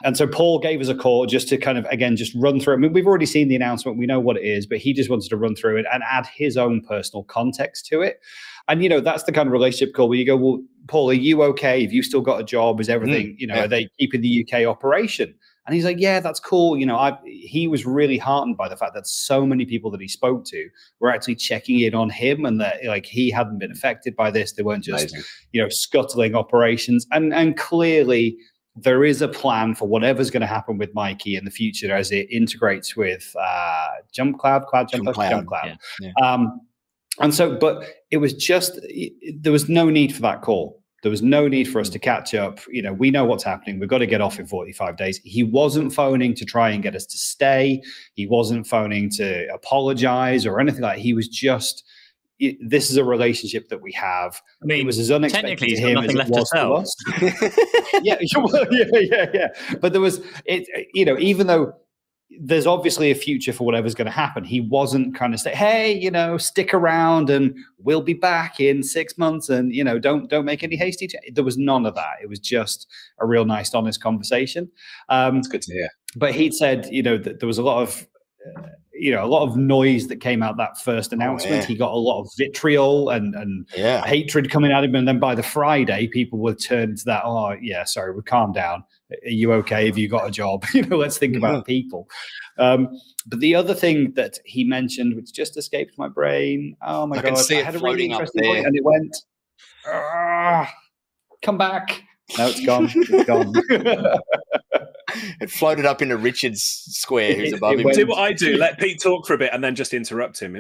And so paul gave us a call just to kind of again just run through i mean we've already seen the announcement we know what it is but he just wanted to run through it and add his own personal context to it. And you know that's the kind of relationship call where you go well paul are you okay? Have you still got a job? Is everything mm, you know yeah. are they keeping the uk operation and he's like, yeah, that's cool. You know, I, he was really heartened by the fact that so many people that he spoke to were actually checking in on him and that like he hadn't been affected by this. They weren't just, Amazing. you know, scuttling operations. And and clearly there is a plan for whatever's going to happen with MyKi in the future as it integrates with uh, JumpCloud, Cloud Jump, JumpCloud. Jump Cloud. Yeah, yeah. Um, and so, but it was just, there was no need for that call there was no need for us to catch up. You know, we know what's happening. We've got to get off in 45 days. He wasn't phoning to try and get us to stay. He wasn't phoning to apologize or anything like that. He was just, this is a relationship that we have. I mean, it was as unexpected to him as it was to us. yeah, yeah, yeah, yeah. But there was, it, you know, even though there's obviously a future for whatever's going to happen. He wasn't kind of say, "Hey, you know, stick around and we'll be back in six months," and you know, don't don't make any hasty. Ch-. There was none of that. It was just a real nice, honest conversation. Um, That's good to hear. But he'd said, you know, that there was a lot of. Uh, you know, a lot of noise that came out that first oh, announcement. Oh, yeah. He got a lot of vitriol and and yeah. hatred coming at him, and then by the Friday, people were turned to that. Oh, yeah, sorry, we calm down are you okay? Have you got a job? you know, let's think about people. Um, but the other thing that he mentioned, which just escaped my brain, oh my I god, I had a really interesting point, and it went, ah, come back. No, it's gone. It's gone. it floated up into Richard's square, who's above it him. Went, do what I do. Let Pete talk for a bit, and then just interrupt him.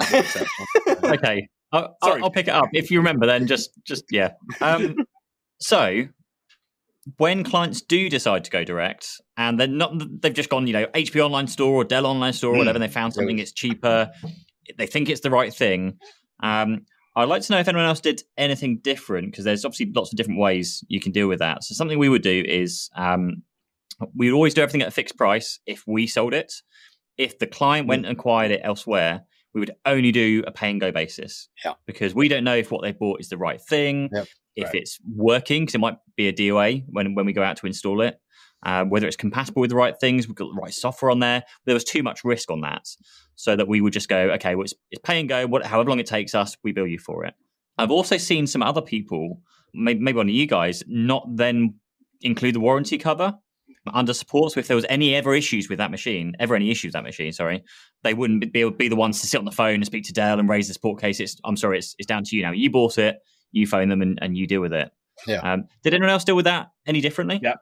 okay, I'll, I'll, pick it up if you remember. Then just, just yeah. Um, so when clients do decide to go direct and they're not they've just gone you know hp online store or dell online store or mm. whatever and they found something it's cheaper they think it's the right thing. Um, i'd like to know if anyone else did anything different because there's obviously lots of different ways you can deal with that. So something we would do is um, we would always do everything at a fixed price if we sold it. If the client went mm. and acquired it elsewhere we would only do a pay and go basis. Yeah. because we don't know if what they bought is the right thing. Yeah if right. it's working because it might be a DOA when when we go out to install it. uh, whether it's compatible with the right things, we've got the right software on there. There was too much risk on that, so that we would just go, okay, well, it's, it's pay and go. What, however long it takes us, we bill you for it. I've also seen some other people, maybe, maybe one of you guys, not then include the warranty cover under support. So if there was any ever issues with that machine, ever any issues with that machine, sorry, they wouldn't be, be the ones to sit on the phone and speak to Dell and raise the support case. It's, I'm sorry, it's, it's down to you now. You bought it, you phone them, and, and you deal with it. Yeah. Um, did anyone else deal with that any differently? Yeah.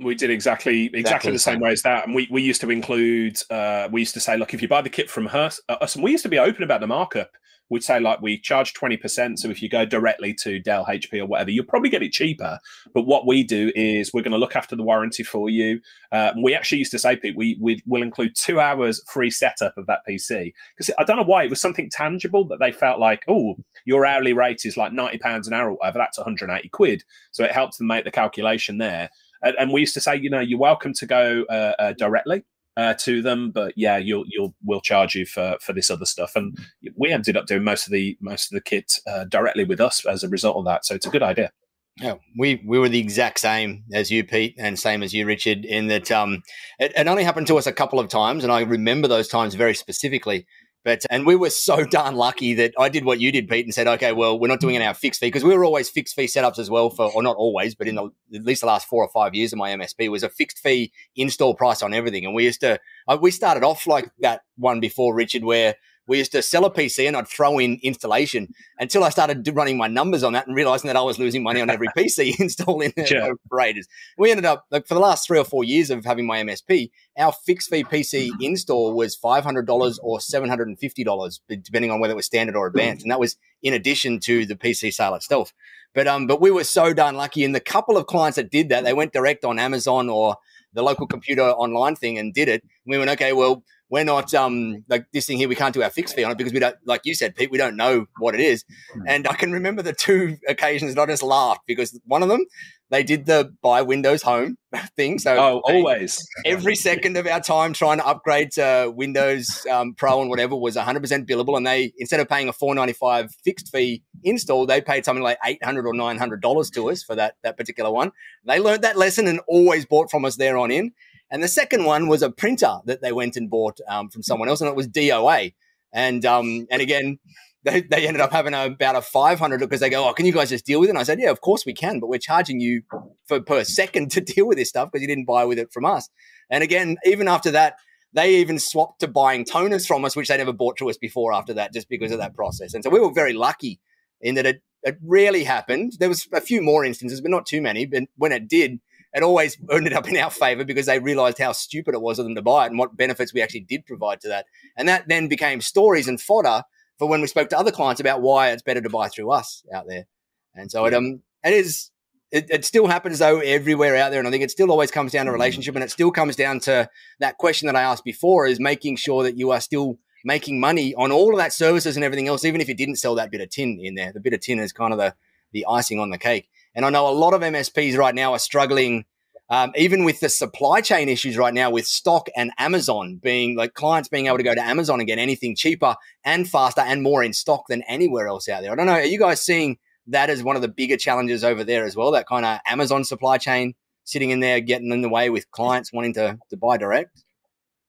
We did exactly exactly, exactly the same way as that, and we, we used to include. Uh, we used to say, look, if you buy the kit from us, uh, us, and we used to be open about the markup we'd say like we charge 20%. So if you go directly to Dell, HP, or whatever, you'll probably get it cheaper. But what we do is we're going to look after the warranty for you. Uh, we actually used to say, Pete, we, we will include two hours free setup of that PC. Because I don't know why, it was something tangible that they felt like, oh, your hourly rate is like £90 an hour or whatever, that's 180 quid. So it helps them make the calculation there. And, and we used to say, you know, you're welcome to go uh, uh, directly uh, to them, but yeah, you'll you'll we'll charge you for for this other stuff. And we ended up doing most of the most of the kit uh, directly with us as a result of that. So it's a good idea. Yeah, we we were the exact same as you, Pete, and same as you, Richard. In that, um, it, it only happened to us a couple of times, and I remember those times very specifically. But and we were so darn lucky that I did what you did, Pete, and said, okay, well, we're not doing it our fixed fee because we were always fixed fee setups as well for, or not always, but in the, at least the last four or five years of my MSP was a fixed fee install price on everything. And we used to, uh, we started off like that one before Richard, where we used to sell a PC and I'd throw in installation until I started running my numbers on that and realizing that I was losing money on every PC installing sure. operators. We ended up like for the last three or four years of having my MSP, our fixed fee PC install was five hundred dollars or seven hundred and fifty dollars, depending on whether it was standard or advanced, and that was in addition to the PC sale itself. But um, but we were so darn lucky, and the couple of clients that did that, they went direct on Amazon or the local computer online thing and did it. we went, okay, well, we're not um like this thing here. We can't do our fixed fee on it because we don't, like you said, Pete, we don't know what it is. Hmm. And I can remember the two occasions that I just laughed because one of them they did the buy Windows Home thing. So oh, always every second of our time trying to upgrade to Windows um, Pro and whatever was 100% billable. And they instead of paying a 495 fixed fee install, they paid something like 800 or 900 dollars to us for that that particular one. They learned that lesson and always bought from us there on in. And the second one was a printer that they went and bought um, from someone else, and it was DOA. And um, and again, they, they ended up having a, about a 500 because they go, oh, can you guys just deal with it? And I said, yeah, of course we can, but we're charging you for per second to deal with this stuff because you didn't buy with it from us. And again, even after that, they even swapped to buying toners from us, which they never bought to us before after that, just because of that process. And so we were very lucky in that it, it rarely happened. There was a few more instances, but not too many. But when it did, it always ended up in our favor because they realized how stupid it was of them to buy it and what benefits we actually did provide to that. And that then became stories and fodder for when we spoke to other clients about why it's better to buy through us out there. And so it um it is it, it still happens though everywhere out there. And I think it still always comes down to mm. relationship and it still comes down to that question that I asked before is making sure that you are still making money on all of that services and everything else, even if you didn't sell that bit of tin in there. The bit of tin is kind of the the icing on the cake. And I know a lot of MSPs right now are struggling, um, even with the supply chain issues right now with stock and Amazon being like clients being able to go to Amazon and get anything cheaper and faster and more in stock than anywhere else out there. I don't know. Are you guys seeing that as one of the bigger challenges over there as well? That kind of Amazon supply chain sitting in there getting in the way with clients wanting to, to buy direct?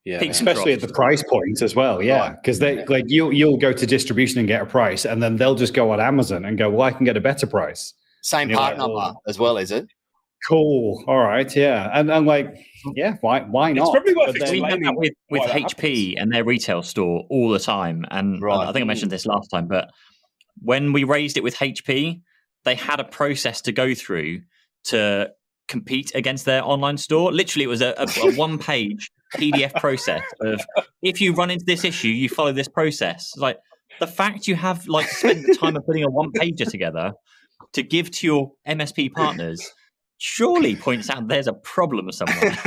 Yeah, especially at the price point as well. Yeah, because they yeah. like you you'll go to distribution and get a price, and then they'll just go on Amazon and go, "Well, I can get a better price." Same part like, number oh. as well, is it? Cool. All right. Yeah. And I'm like, mm-hmm. yeah, why why not? It's probably worth then, we have that with, with HP and their retail store all the time. And right. I think I mentioned mm. this last time, but when we raised it with HP, they had a process to go through to compete against their online store. Literally, it was a, a, a one page PDF process of if you run into this issue, you follow this process. Like the fact you have like spent the time of putting a one pager together to give to your MSP partners surely points out there's a problem somewhere.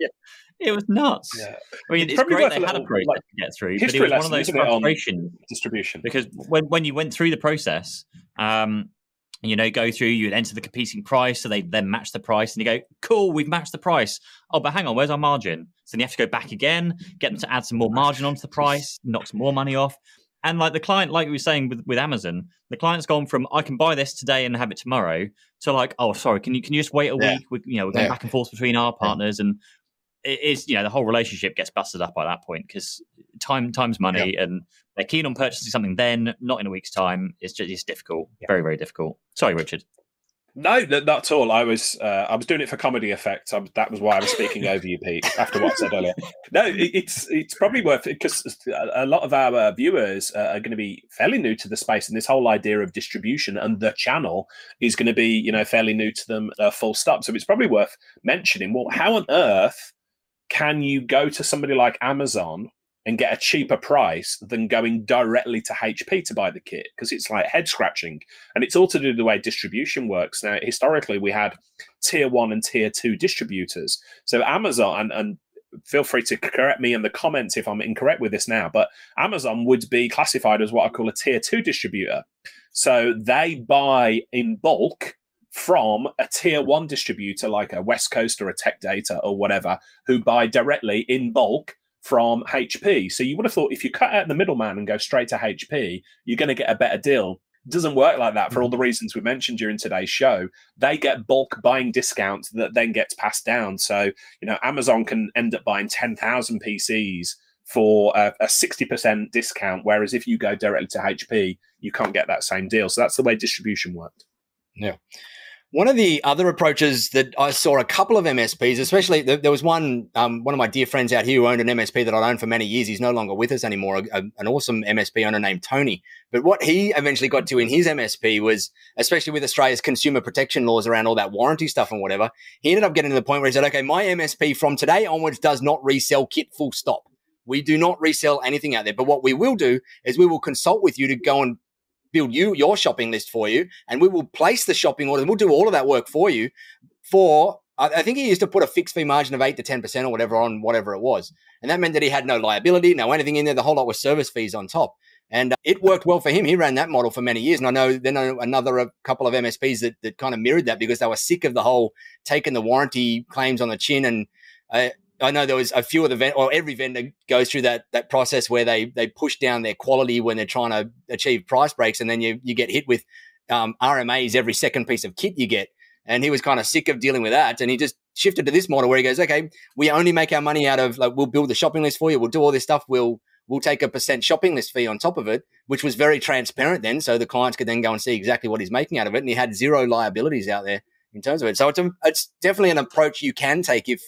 yeah. It was nuts. Yeah. I mean, it's, it's great they had a process like, to get through, but it was one of those frustrations. Distribution. Because when, when you went through the process, um, you know, go through, you'd enter the competing price, so they then match the price, and you go, cool, we've matched the price. Oh, but hang on, where's our margin? So then you have to go back again, get them to add some more margin onto the price, knock some more money off And like the client, like we were saying with, with Amazon, the client's gone from I can buy this today and have it tomorrow to like, oh, sorry, can you can you just wait a yeah. week? We, you know, we're going yeah. back and forth between our partners, and it is you know the whole relationship gets busted up by that point because time time's money, yeah. and they're keen on purchasing something then, not in a week's time. It's just it's difficult, very very difficult. Sorry, Richard. No, not at all. I was uh, I was doing it for comedy effect. I, that was why I was speaking over you, Pete. After what I said earlier, no, it, it's it's probably worth it because a lot of our uh, viewers uh, are going to be fairly new to the space, and this whole idea of distribution and the channel is going to be you know fairly new to them. Uh, full stop. So it's probably worth mentioning. Well, how on earth can you go to somebody like Amazon and get a cheaper price than going directly to HP to buy the kit because it's like head scratching and it's all to do with the way distribution works. Now, historically, we had tier one and tier two distributors. So Amazon and, and feel free to correct me in the comments if I'm incorrect with this now, but Amazon would be classified as what I call a tier two distributor. So they buy in bulk from a tier one distributor like a Westcoast or a Tech Data or whatever, who buy directly in bulk from HP. So you would have thought if you cut out the middleman and go straight to HP, you're going to get a better deal. It doesn't work like that for hmm. all the reasons we mentioned during today's show. They get bulk buying discounts that then gets passed down. So, you know, Amazon can end up buying 10,000 PCs for a, a 60% discount. Whereas if you go directly to HP, you can't get that same deal. So that's the way distribution worked. Yeah. One of the other approaches that I saw a couple of MSPs, especially there was one um, one of my dear friends out here who owned an MSP that I'd owned for many years. He's no longer with us anymore. A, an awesome MSP owner named Tony. But what he eventually got to in his MSP was, especially with Australia's consumer protection laws around all that warranty stuff and whatever, he ended up getting to the point where he said, "Okay, my MSP from today onwards does not resell kit. Full stop." We do not resell anything out there. But what we will do is we will consult with you to go and build you your shopping list for you, and we will place the shopping order. We'll do all of that work for you. For I think he used to put a fixed fee margin of eight to ten percent or whatever on whatever it was, and that meant that he had no liability, no anything in there. The whole lot was service fees on top, and uh, it worked well for him. He ran that model for many years, and I know then another a couple of MSPs that that kind of mirrored that because they were sick of the whole taking the warranty claims on the chin and. Uh, I know there was a few of the vendor, or every vendor goes through that that process where they they push down their quality when they're trying to achieve price breaks, and then you you get hit with um, RMAs every second piece of kit you get. And he was kind of sick of dealing with that, and he just shifted to this model where he goes, "Okay, we only make our money out of like we'll build the shopping list for you, we'll do all this stuff, we'll we'll take a percent shopping list fee on top of it, which was very transparent then, so the clients could then go and see exactly what he's making out of it, and he had zero liabilities out there in terms of it. So it's a, it's definitely an approach you can take if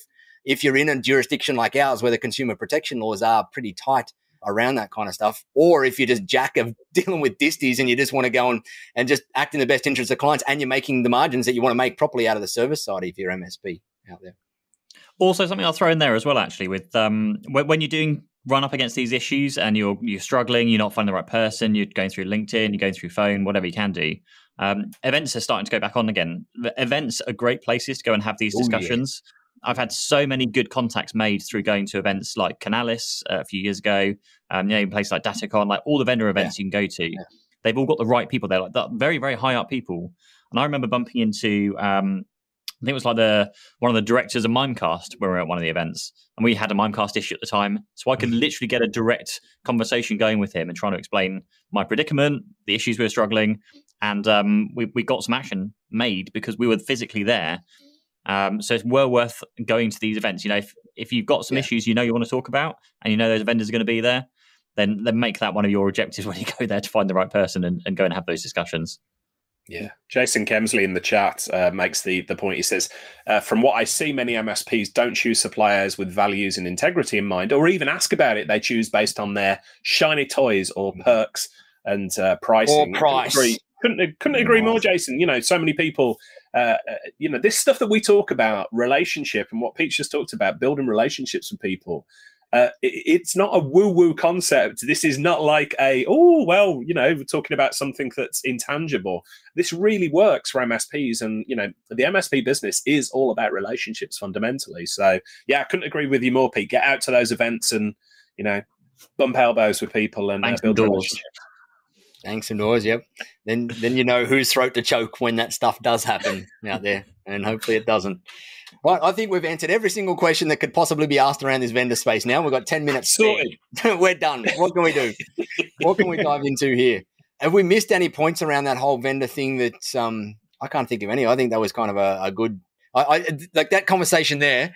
if you're in a jurisdiction like ours where the consumer protection laws are pretty tight around that kind of stuff, or if you're just jack of dealing with disties and you just want to go and, and just act in the best interest of clients and you're making the margins that you want to make properly out of the service side if you're MSP out there. Also, something I'll throw in there as well, actually, with um, when you're doing run up against these issues and you're you're struggling, you're not finding the right person, you're going through LinkedIn, you're going through phone, whatever you can do. Um, events are starting to go back on again. Events are great places to go and have these discussions. Ooh, yeah. I've had so many good contacts made through going to events like Canalys uh, a few years ago, um, you know, places like DattoCon, like all the vendor events yeah. you can go to. Yeah. They've all got the right people there, like very, very high up people. And I remember bumping into, um, I think it was like the one of the directors of Mimecast when we were at one of the events, and we had a Mimecast issue at the time, so I could mm-hmm. literally get a direct conversation going with him and trying to explain my predicament, the issues we were struggling, and um, we we got some action made because we were physically there um, so it's well worth going to these events. You know, if, if you've got some yeah. issues you know you want to talk about and you know those vendors are going to be there, then then make that one of your objectives when you go there to find the right person and, and go and have those discussions. Yeah, Jason Kemsley in the chat uh, makes the the point. He says, uh, "From what I see, many MSPs don't choose suppliers with values and integrity in mind, or even ask about it. They choose based on their shiny toys or mm. perks and uh, pricing. Or price. Couldn't agree, couldn't, couldn't agree more, Jason. You know, so many people uh, uh, you know, this stuff that we talk about, relationship and what Pete just talked about, building relationships with people. Uh, it, it's not a woo woo concept. This is not like a, oh, well, you know, we're talking about something that's intangible. This really works for MSPs. And, you know, the MSP business is all about relationships fundamentally. So, yeah, I couldn't agree with you more, Pete. Get out to those events and, you know, bump elbows with people and uh, build relationships. Bang some doors, yep. Then then you know whose throat to choke when that stuff does happen out there, and hopefully it doesn't. Right, I think we've answered every single question that could possibly be asked around this vendor space. Now we've got ten minutes. Sorted. We're done. What can we do? what can we dive into here? Have we missed any points around that whole vendor thing? That um, I can't think of any. I think that was kind of a, a good, I, I like that conversation there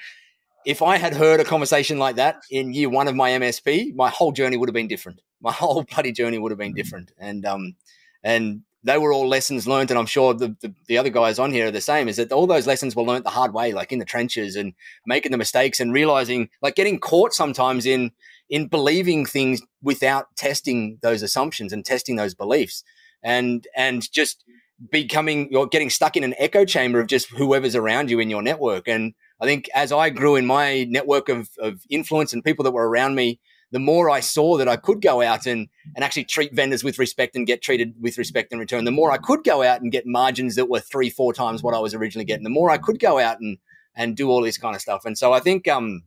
if I had heard a conversation like that in year one of my MSP, my whole journey would have been different. My whole bloody journey would have been different. And um, and they were all lessons learned. And I'm sure the, the, the other guys on here are the same. Is that all those lessons were learned the hard way, like in the trenches and making the mistakes and realizing, like getting caught sometimes in in believing things without testing those assumptions and testing those beliefs, and and just becoming you're getting stuck in an echo chamber of just whoever's around you in your network and I think as I grew in my network of, of influence and people that were around me, the more I saw that I could go out and, and actually treat vendors with respect and get treated with respect in return, the more I could go out and get margins that were three, four times what I was originally getting, the more I could go out and, and do all this kind of stuff. And so I think, um,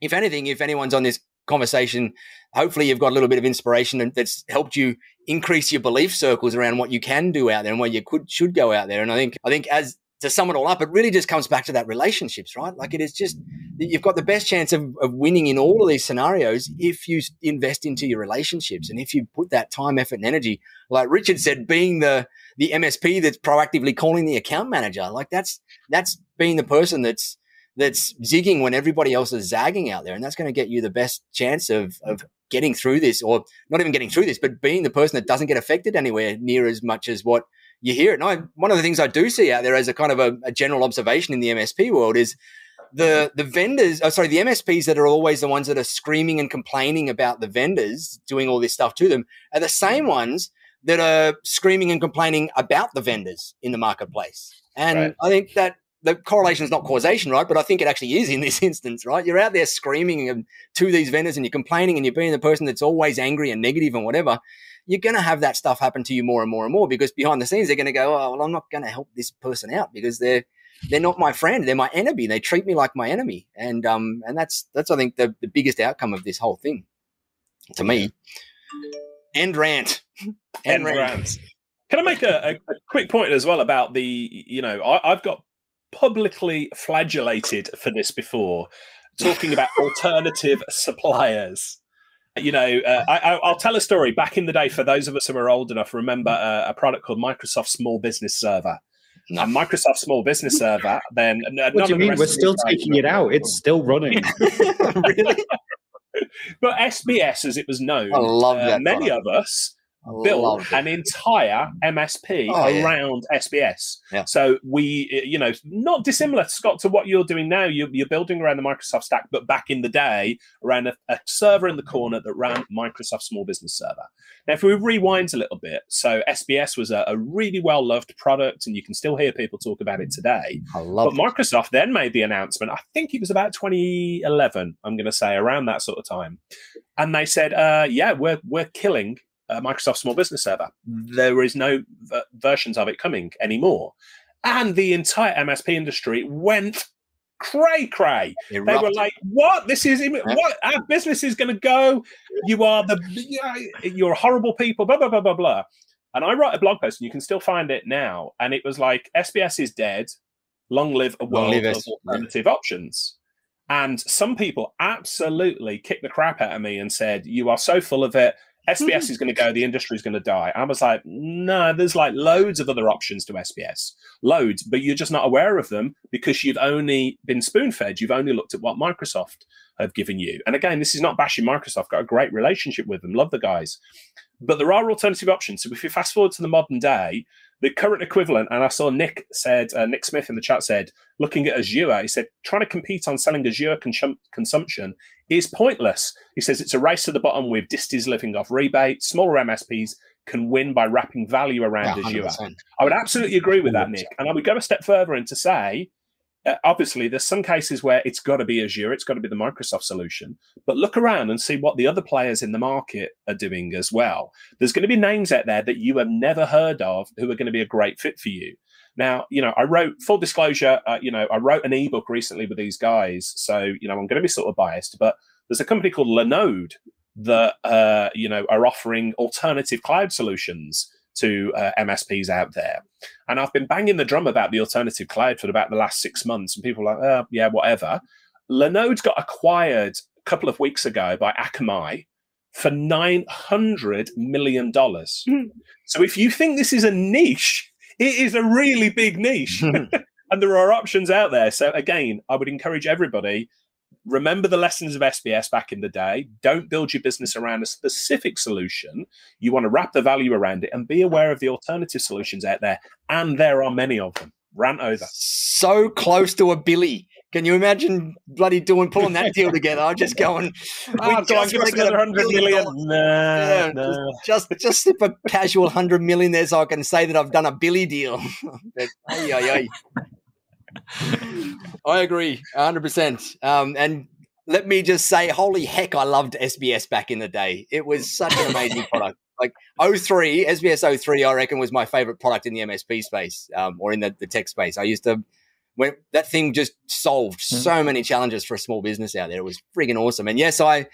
if anything, if anyone's on this conversation, hopefully you've got a little bit of inspiration that's helped you increase your belief circles around what you can do out there and where you could should go out there. And I think I think as to sum it all up, it really just comes back to that relationships, right? Like it is just you've got the best chance of, of winning in all of these scenarios if you invest into your relationships and if you put that time, effort, and energy. Like Richard said, being the the MSP that's proactively calling the account manager, like that's that's being the person that's that's zigging when everybody else is zagging out there, and that's going to get you the best chance of of getting through this, or not even getting through this, but being the person that doesn't get affected anywhere near as much as what you hear it. And I, one of the things I do see out there as a kind of a, a general observation in the MSP world is the the vendors, oh, sorry, the MSPs that are always the ones that are screaming and complaining about the vendors doing all this stuff to them are the same mm-hmm. ones that are screaming and complaining about the vendors in the marketplace. And right. I think that the correlation is not causation, right? But I think it actually is in this instance, right? You're out there screaming to these vendors and you're complaining and you're being the person that's always angry and negative and whatever you're going to have that stuff happen to you more and more and more because behind the scenes they're going to go, oh, well, I'm not going to help this person out because they're they're not my friend, they're my enemy. They treat me like my enemy, and um, and that's that's I think the the biggest outcome of this whole thing to me. End rant. End, End rant. rant. Can I make a, a, a, quick point as well about the you know I, I've got publicly flagellated for this before talking about alternative suppliers you know, uh, I, will tell a story. Back in the day, for those of us who are old enough, remember uh, a product called Microsoft Small Business Server. No. And Microsoft Small Business Server, then what do you mean? We're still taking it out. It's still running. really? but SBS, as it was known, I love uh, that many product. of us built an entire MSP oh, around yeah. SBS. Yeah. So we, you know, not dissimilar, Scott, to what you're doing now. You're, you're building around the Microsoft stack, but back in the day, around a, a, server in the corner that ran Microsoft Small Business Server. Now, if we rewind a little bit, so SBS was a, a really well loved product, and you can still hear people talk about it today. I love. But it. Microsoft then made the announcement. I think it was about 2011. I'm going to say around that sort of time, and they said, uh, "Yeah, we're we're killing uh, Microsoft Small Business Server. There is no v- versions of it coming anymore. And the entire MSP industry went cray cray. They were like, "What? This is what our business is going to go? You are the you're horrible people." Blah blah blah blah blah. And I wrote a blog post, and you can still find it now. And it was like, "SBS is dead. Long live a world live of alternative yeah. options." And some people absolutely kicked the crap out of me and said, "You are so full of it. SBS hmm. is going to go, the industry is going to die. I was like, no, there's like loads of other options to SBS, loads, but you're just not aware of them because you've only been spoon fed. You've only looked at what Microsoft have given you. And again, this is not bashing Microsoft, got a great relationship with them, love the guys. But there are alternative options. So if you fast forward to the modern day, the current equivalent, and I saw Nick said, uh, Nick Smith in the chat said, looking at Azure, he said, trying to compete on selling Azure consum- consumption is pointless. He says it's a race to the bottom with disties living off rebate. Smaller MSPs can win by wrapping value around yeah, Azure. I would absolutely agree with that, Nick. And I would go a step further and to say, obviously, there's some cases where it's got to be Azure, it's got to be the Microsoft solution. But look around and see what the other players in the market are doing as well. There's going to be names out there that you have never heard of who are going to be a great fit for you. Now, you know, I wrote full disclosure. Uh, you know, I wrote an ebook recently with these guys, so you know, I'm going to be sort of biased. But there's a company called Linode that uh, you know are offering alternative cloud solutions to uh, MSPs out there. And I've been banging the drum about the alternative cloud for about the last six months, and people are like, oh, yeah, whatever. Linode got acquired a couple of weeks ago by Akamai for $900 million. Mm. So if you think this is a niche, it is a really big niche. and there are options out there. So again, I would encourage everybody remember the lessons of SBS back in the day. Don't build your business around a specific solution. You want to wrap the value around it and be aware of the alternative solutions out there. And there are many of them. Rant over. So close to a Billy. Can you imagine bloody doing pulling that deal together? I'm just going. Oh, go on, give us another hundred million. Nah, yeah, nah. Just, just slip a casual hundred million there, so I can say that I've done a Billy deal. but, ay, ay, ay. I agree, 100%. Um, and let me just say, holy heck, I loved SBS back in the day. It was such an amazing product. Like 03, SBS 03, I reckon, was my favorite product in the MSP space um, or in the, the tech space. I used to, when that thing just solved mm-hmm. so many challenges for a small business out there. It was friggin' awesome. And yes, I,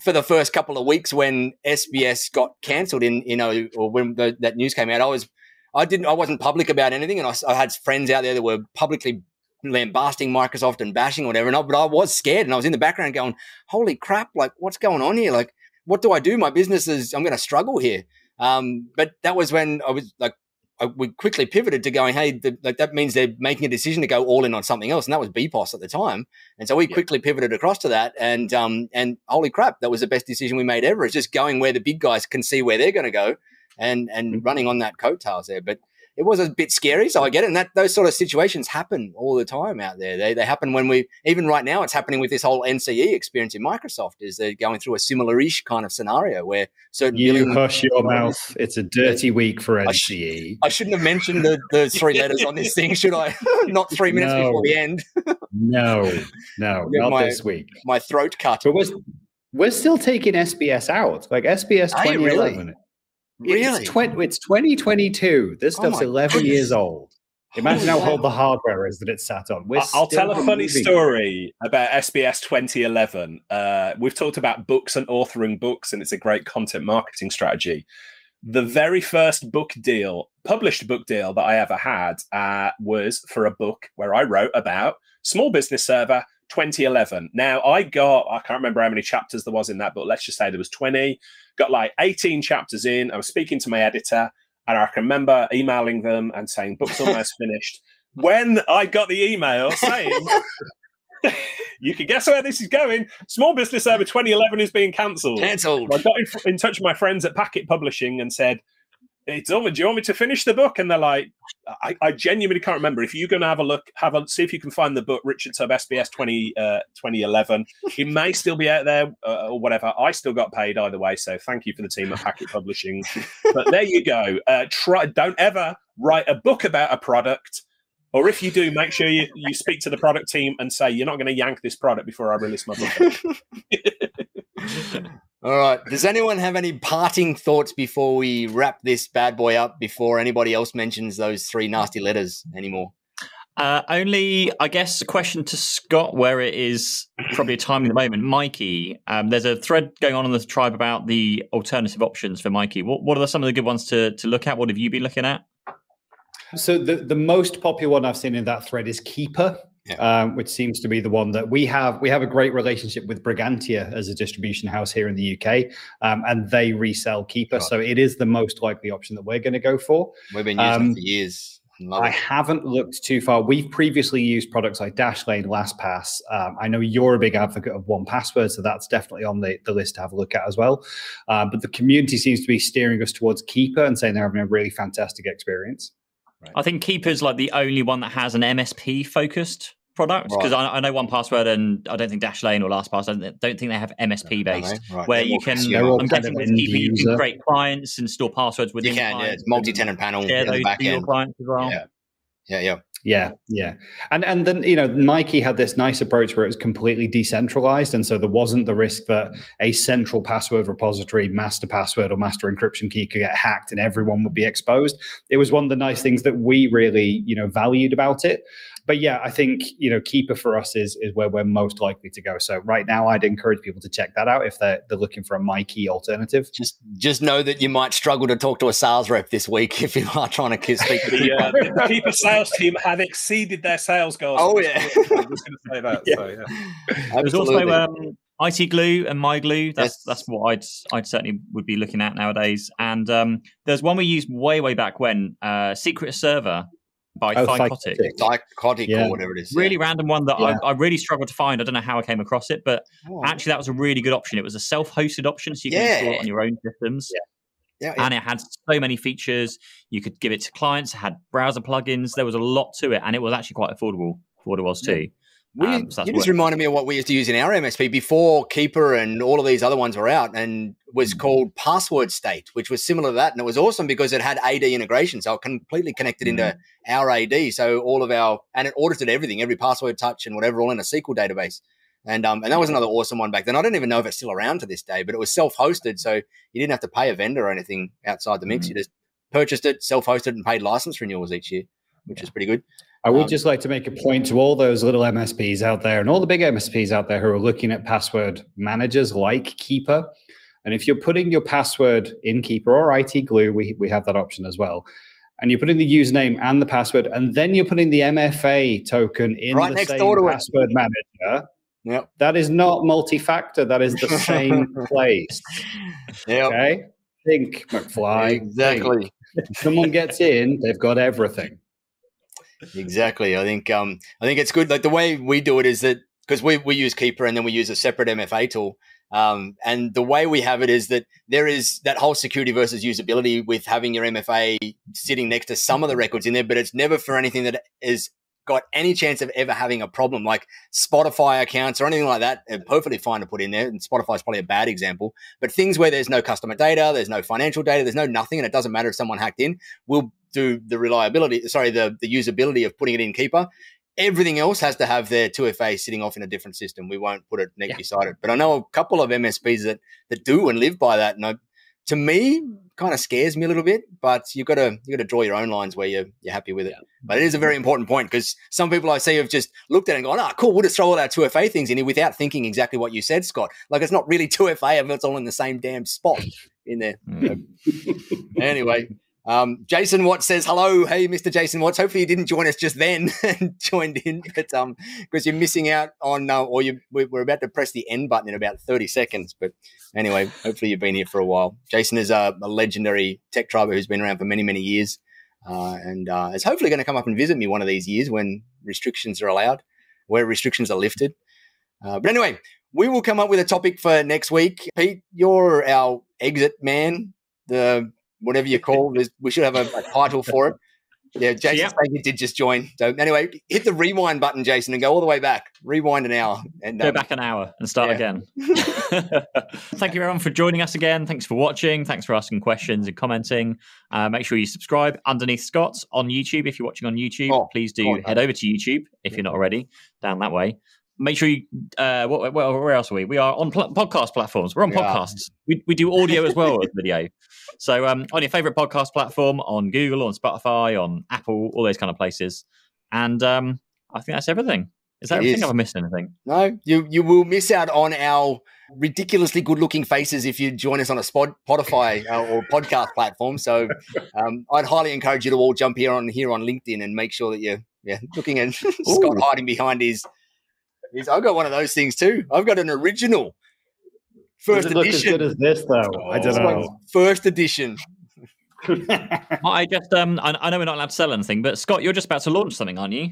for the first couple of weeks when SBS got cancelled in, you know, or when the, that news came out, I was I didn't. I wasn't public about anything, and I, I had friends out there that were publicly lambasting Microsoft and bashing or whatever. And I, but I was scared, and I was in the background going, "Holy crap! Like, what's going on here? Like, what do I do? My business is. I'm going to struggle here." Um, but that was when I was like, I, we quickly pivoted to going, "Hey, the, like that means they're making a decision to go all in on something else," and that was BPOS at the time. And so we yeah. quickly pivoted across to that, and um, and holy crap, that was the best decision we made ever. It's just going where the big guys can see where they're going to go and and mm-hmm. running on that coattails there. But it was a bit scary, so I get it. And that those sort of situations happen all the time out there. They they happen when we even right now it's happening with this whole NCE experience in Microsoft. Is they're going through a similar-ish kind of scenario where certain you hush your mouth. It's a dirty week for NCE. I, sh- I shouldn't have mentioned the, the three letters on this thing, should I? not three minutes no. before the end. no, no, not my, this week. My throat cut. But we're, we're still taking SBS out, like SBS 2011. Really? Really? It's, tw- it's 2022. This oh stuff's oh 11 goodness. years old. Imagine how old the hardware is that it's sat on. We're I'll tell a funny story about SBS 2011. Uh, we've talked about books and authoring books, and it's a great content marketing strategy. The very first book deal, published book deal that I ever had, uh, was for a book where I wrote about small business server 2011. Now I got, I can't remember how many chapters there was in that book. Let's just say there was 20 got like 18 chapters in. I was speaking to my editor, and I can remember emailing them and saying, book's almost finished. When I got the email saying, you can guess where this is going. Small Business Server 2011 is being cancelled. Cancelled. I got in, in, touch with my friends at Packt Publishing and said, it's over. Do you want me to finish the book? And they're like, I, I genuinely can't remember. If you're going to have a look, have a see if you can find the book Richard Tubb SBS 20, uh, 2011. It may still be out there uh, or whatever. I still got paid either way. So thank you for the team at Packt Publishing. but there you go. Uh, try. Don't ever write a book about a product. Or if you do, make sure you, you speak to the product team and say, you're not going to yank this product before I release my book. All right. Does anyone have any parting thoughts before we wrap this bad boy up? Before anybody else mentions those three nasty letters anymore? Uh, only, I guess, a question to Scott, where it is probably a timing at the moment. MyKi, um, there's a thread going on in the tribe about the alternative options for MyKi. What, what are some of the good ones to, to look at? What have you been looking at? So the, the most popular one I've seen in that thread is Keeper yeah. um, which seems to be the one that we have. We have a great relationship with Brigantia as a distribution house here in the UK, um, and they resell Keeper. So it is the most likely option that we're going to go for. We've been using um, it for years. I haven't looked too far. We've previously used products like Dashlane, LastPass. Um, I know you're a big advocate of 1Password, so that's definitely on the, the list to have a look at as well. Uh, but the community seems to be steering us towards Keeper and saying they're having a really fantastic experience. Right. I think Keeper's like the only one that has an MSP focused product because right. I, I, know 1Password and I don't think Dashlane or LastPass. I don't think they have MSP based right. where you can. I'm guessing with Keeper you can create clients and store passwords within. You can, yeah, it's multi-tenant panel. Yeah, those back your clients as well. Yeah, yeah, yeah. Yeah, yeah, and and then you know MyKi had this nice approach where it was completely decentralized, and so there wasn't the risk that a central password repository, master password or master encryption key could get hacked and everyone would be exposed. It was one of the nice things that we really you know valued about it. But yeah, I think you know Keeper for us is is where we're most likely to go. So right now, I'd encourage people to check that out if they're they're looking for a MyKi alternative. Just just know that you might struggle to talk to a sales rep this week if you are trying to speak to the, uh, the Keeper sales team have exceeded their sales goals. Oh yeah, I'm just going to say that. Yeah. So, yeah. There's also um, IT glue and MyGlue. That's yes. that's what I'd I'd certainly would be looking at nowadays. And um, there's one we used way way back when, uh, Secret Server by oh, Thycotic. Thycotic yeah. or whatever it is. Really yeah. random one that yeah. I, I, really struggled to find. I don't know how I came across it, but oh. actually that was a really good option. It was a self-hosted option, so you can install it on your own systems. Yeah. And it had so many features. You could give it to clients. It had browser plugins. There was a lot to it, and it was actually quite affordable for what it was too. We, um, so you just reminded me of what we used to use in our MSP before Keeper and all of these other ones were out, and was mm. called Passwordstate, which was similar to that, and it was awesome because it had AD integration, so it completely connected into mm. our AD. So all of our and it audited everything, every password touch and whatever, all in a SQL database. And um, and that was another awesome one back then. I don't even know if it's still around to this day, but it was self-hosted, so you didn't have to pay a vendor or anything outside the mix. Mm. You just purchased it, self-hosted, and paid license renewals each year, which is pretty good. I would um, just like to make a point to all those little MSPs out there and all the big MSPs out there who are looking at password managers like Keeper. And if you're putting your password in Keeper or IT Glue, we, we have that option as well. And you're putting the username and the password, and then you're putting the MFA token in right the next same door to password it. manager. Yep. That is not multi-factor. That is the same place. Yep. Okay. Think McFly. Exactly. Think. If someone gets in, they've got everything. Exactly. I think um, I think it's good. Like the way we do it is that because we, we use Keeper and then we use a separate MFA tool. Um, and the way we have it is that there is that whole security versus usability with having your MFA sitting next to some of the records in there, but it's never for anything that is got any chance of ever having a problem like Spotify accounts or anything like that, perfectly fine to put in there. And Spotify is probably a bad example, but things where there's no customer data, there's no financial data, there's no nothing, and it doesn't matter if someone hacked in, we'll do the reliability, sorry, the, the usability of putting it in Keeper. Everything else has to have their 2FA sitting off in a different system. We won't put it next yeah. beside it. But I know a couple of MSPs that that do and live by that. And I, to me, kind of scares me a little bit. But you've got to you got to draw your own lines where you're you're happy with it. Yeah. But it is a very important point because some people I see have just looked at it and gone, "Ah, oh, cool, we'll just throw all our 2FA things in here without thinking exactly what you said, Scott. Like it's not really 2FA if it's all in the same damn spot in there." Mm. anyway, um, Jason Watts says hello. Hey, Mr. Jason Watts. Hopefully you didn't join us just then and joined in, but um, because you're missing out on, uh, or you we're about to press the end button in about 30 seconds. But anyway, hopefully you've been here for a while. Jason is a, a legendary tech triber who's been around for many many years, uh, and uh, is hopefully going to come up and visit me one of these years when restrictions are allowed, where restrictions are lifted. Uh, but anyway, we will come up with a topic for next week. Pete, you're our exit man. The whatever you call it. We should have a, a title for it. Yeah, Jason yep. did just join. So anyway, hit the rewind button, Jason, and go all the way back. Rewind an hour and go um, back an hour and start yeah. again. Thank you everyone for joining us again. Thanks for watching. Thanks for asking questions and commenting. Uh, make sure you subscribe underneath Scott's on YouTube. If you're watching on YouTube, oh, please do head over to YouTube if you're not already down that way make sure you uh what, where else are we? We are on pl- podcast platforms. We're on podcasts. We, we do audio as well as video. So um on your favorite podcast platform on google on spotify on apple all those kind of places. And um i think that's everything. Is that it everything? is. have i missed anything? No you you will miss out on our ridiculously good looking faces if you join us on a spotify uh, or podcast platform. So um i'd highly encourage you to all jump here on here on linkedin and make sure that you're yeah looking at scott hiding behind his I've got one of those things too. I've got an original first Does it edition. Look as good as this, though. I don't know. First edition. I just um, I, I know we're not allowed to sell anything, but Scott, you're just about to launch something, aren't you?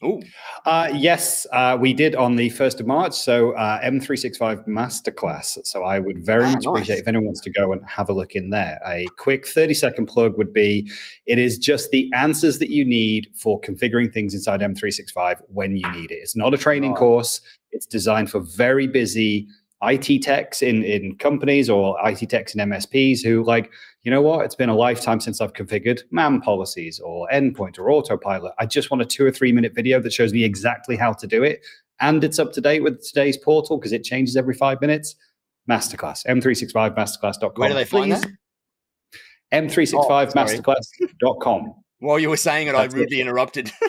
Oh, uh, yes, uh, we did on the 1st of March. So, uh, M365 Masterclass. So, I would very ah, much nice. appreciate if anyone wants to go and have a look in there. A quick 30 second plug would be it is just the answers that you need for configuring things inside M365 when you need it. It's not a training oh. course, it's designed for very busy IT techs in, in companies or IT techs in MSPs who like, you know what, it's been a lifetime since I've configured MAM policies or endpoint or autopilot. I just want a two or three minute video that shows me exactly how to do it. And it's up to date with today's portal because it changes every five minutes. Masterclass, m365masterclass.com. Where do they find that? M365masterclass.com. While you were saying it, That's I rudely it. interrupted.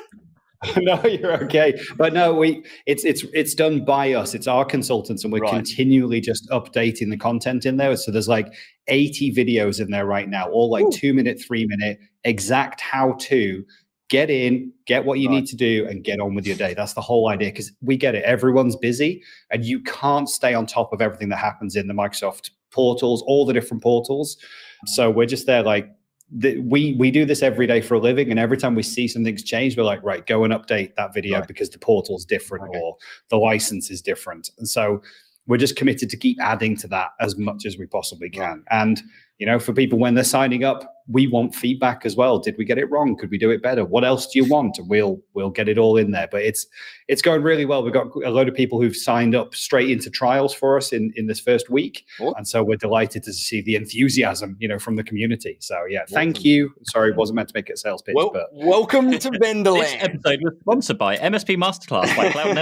no, you're okay. But no, we it's it's it's done by us. It's our consultants, and we're right. continually just updating the content in there. So there's like 80 videos in there right now, all like Ooh. two minute, three minute, exact how to get in, get what you right. need to do, and get on with your day. That's the whole idea. Because we get it. Everyone's busy, and you can't stay on top of everything that happens in the Microsoft portals, all the different portals. So we're just there like the, we we do this every day for a living, and every time we see something's changed, we're like, right, go and update that video right. because the portal's different okay. or the license is different, and so we're just committed to keep adding to that as much as we possibly can. And you know, for people when they're signing up, we want feedback as well. Did we get it wrong? Could we do it better? What else do you want? And we'll we'll get it all in there. But it's it's going really well. We've got a load of people who've signed up straight into trials for us in in this first week, and so we're delighted to see the enthusiasm, you know, from the community. So yeah, thank you. Sorry, wasn't meant to make it a sales pitch, well, but welcome to Vendorland. this episode was sponsored by MSP Masterclass by Cloud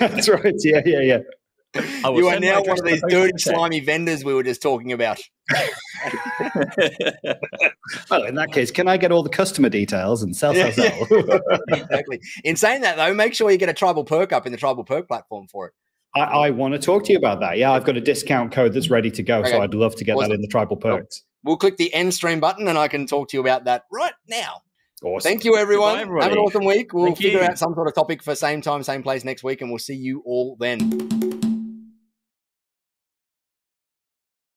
That's right. Yeah, yeah, yeah. You are now one of these dirty, slimy vendors we were just talking about. well, in that case, can I get all the customer details and sell, sell, sell? exactly. In saying that, though, make sure you get a tribal perk up in the tribal perk platform for it. I, I want to talk to you about that. Yeah, I've got a discount code that's ready to go, okay. so I'd love to get awesome. that in the tribal perks. We'll click the end stream button, and I can talk to you about that right now. Awesome. Thank you, everyone. Have an awesome week. We'll Thank figure you. out some sort of topic for same time, same place next week, and we'll see you all then.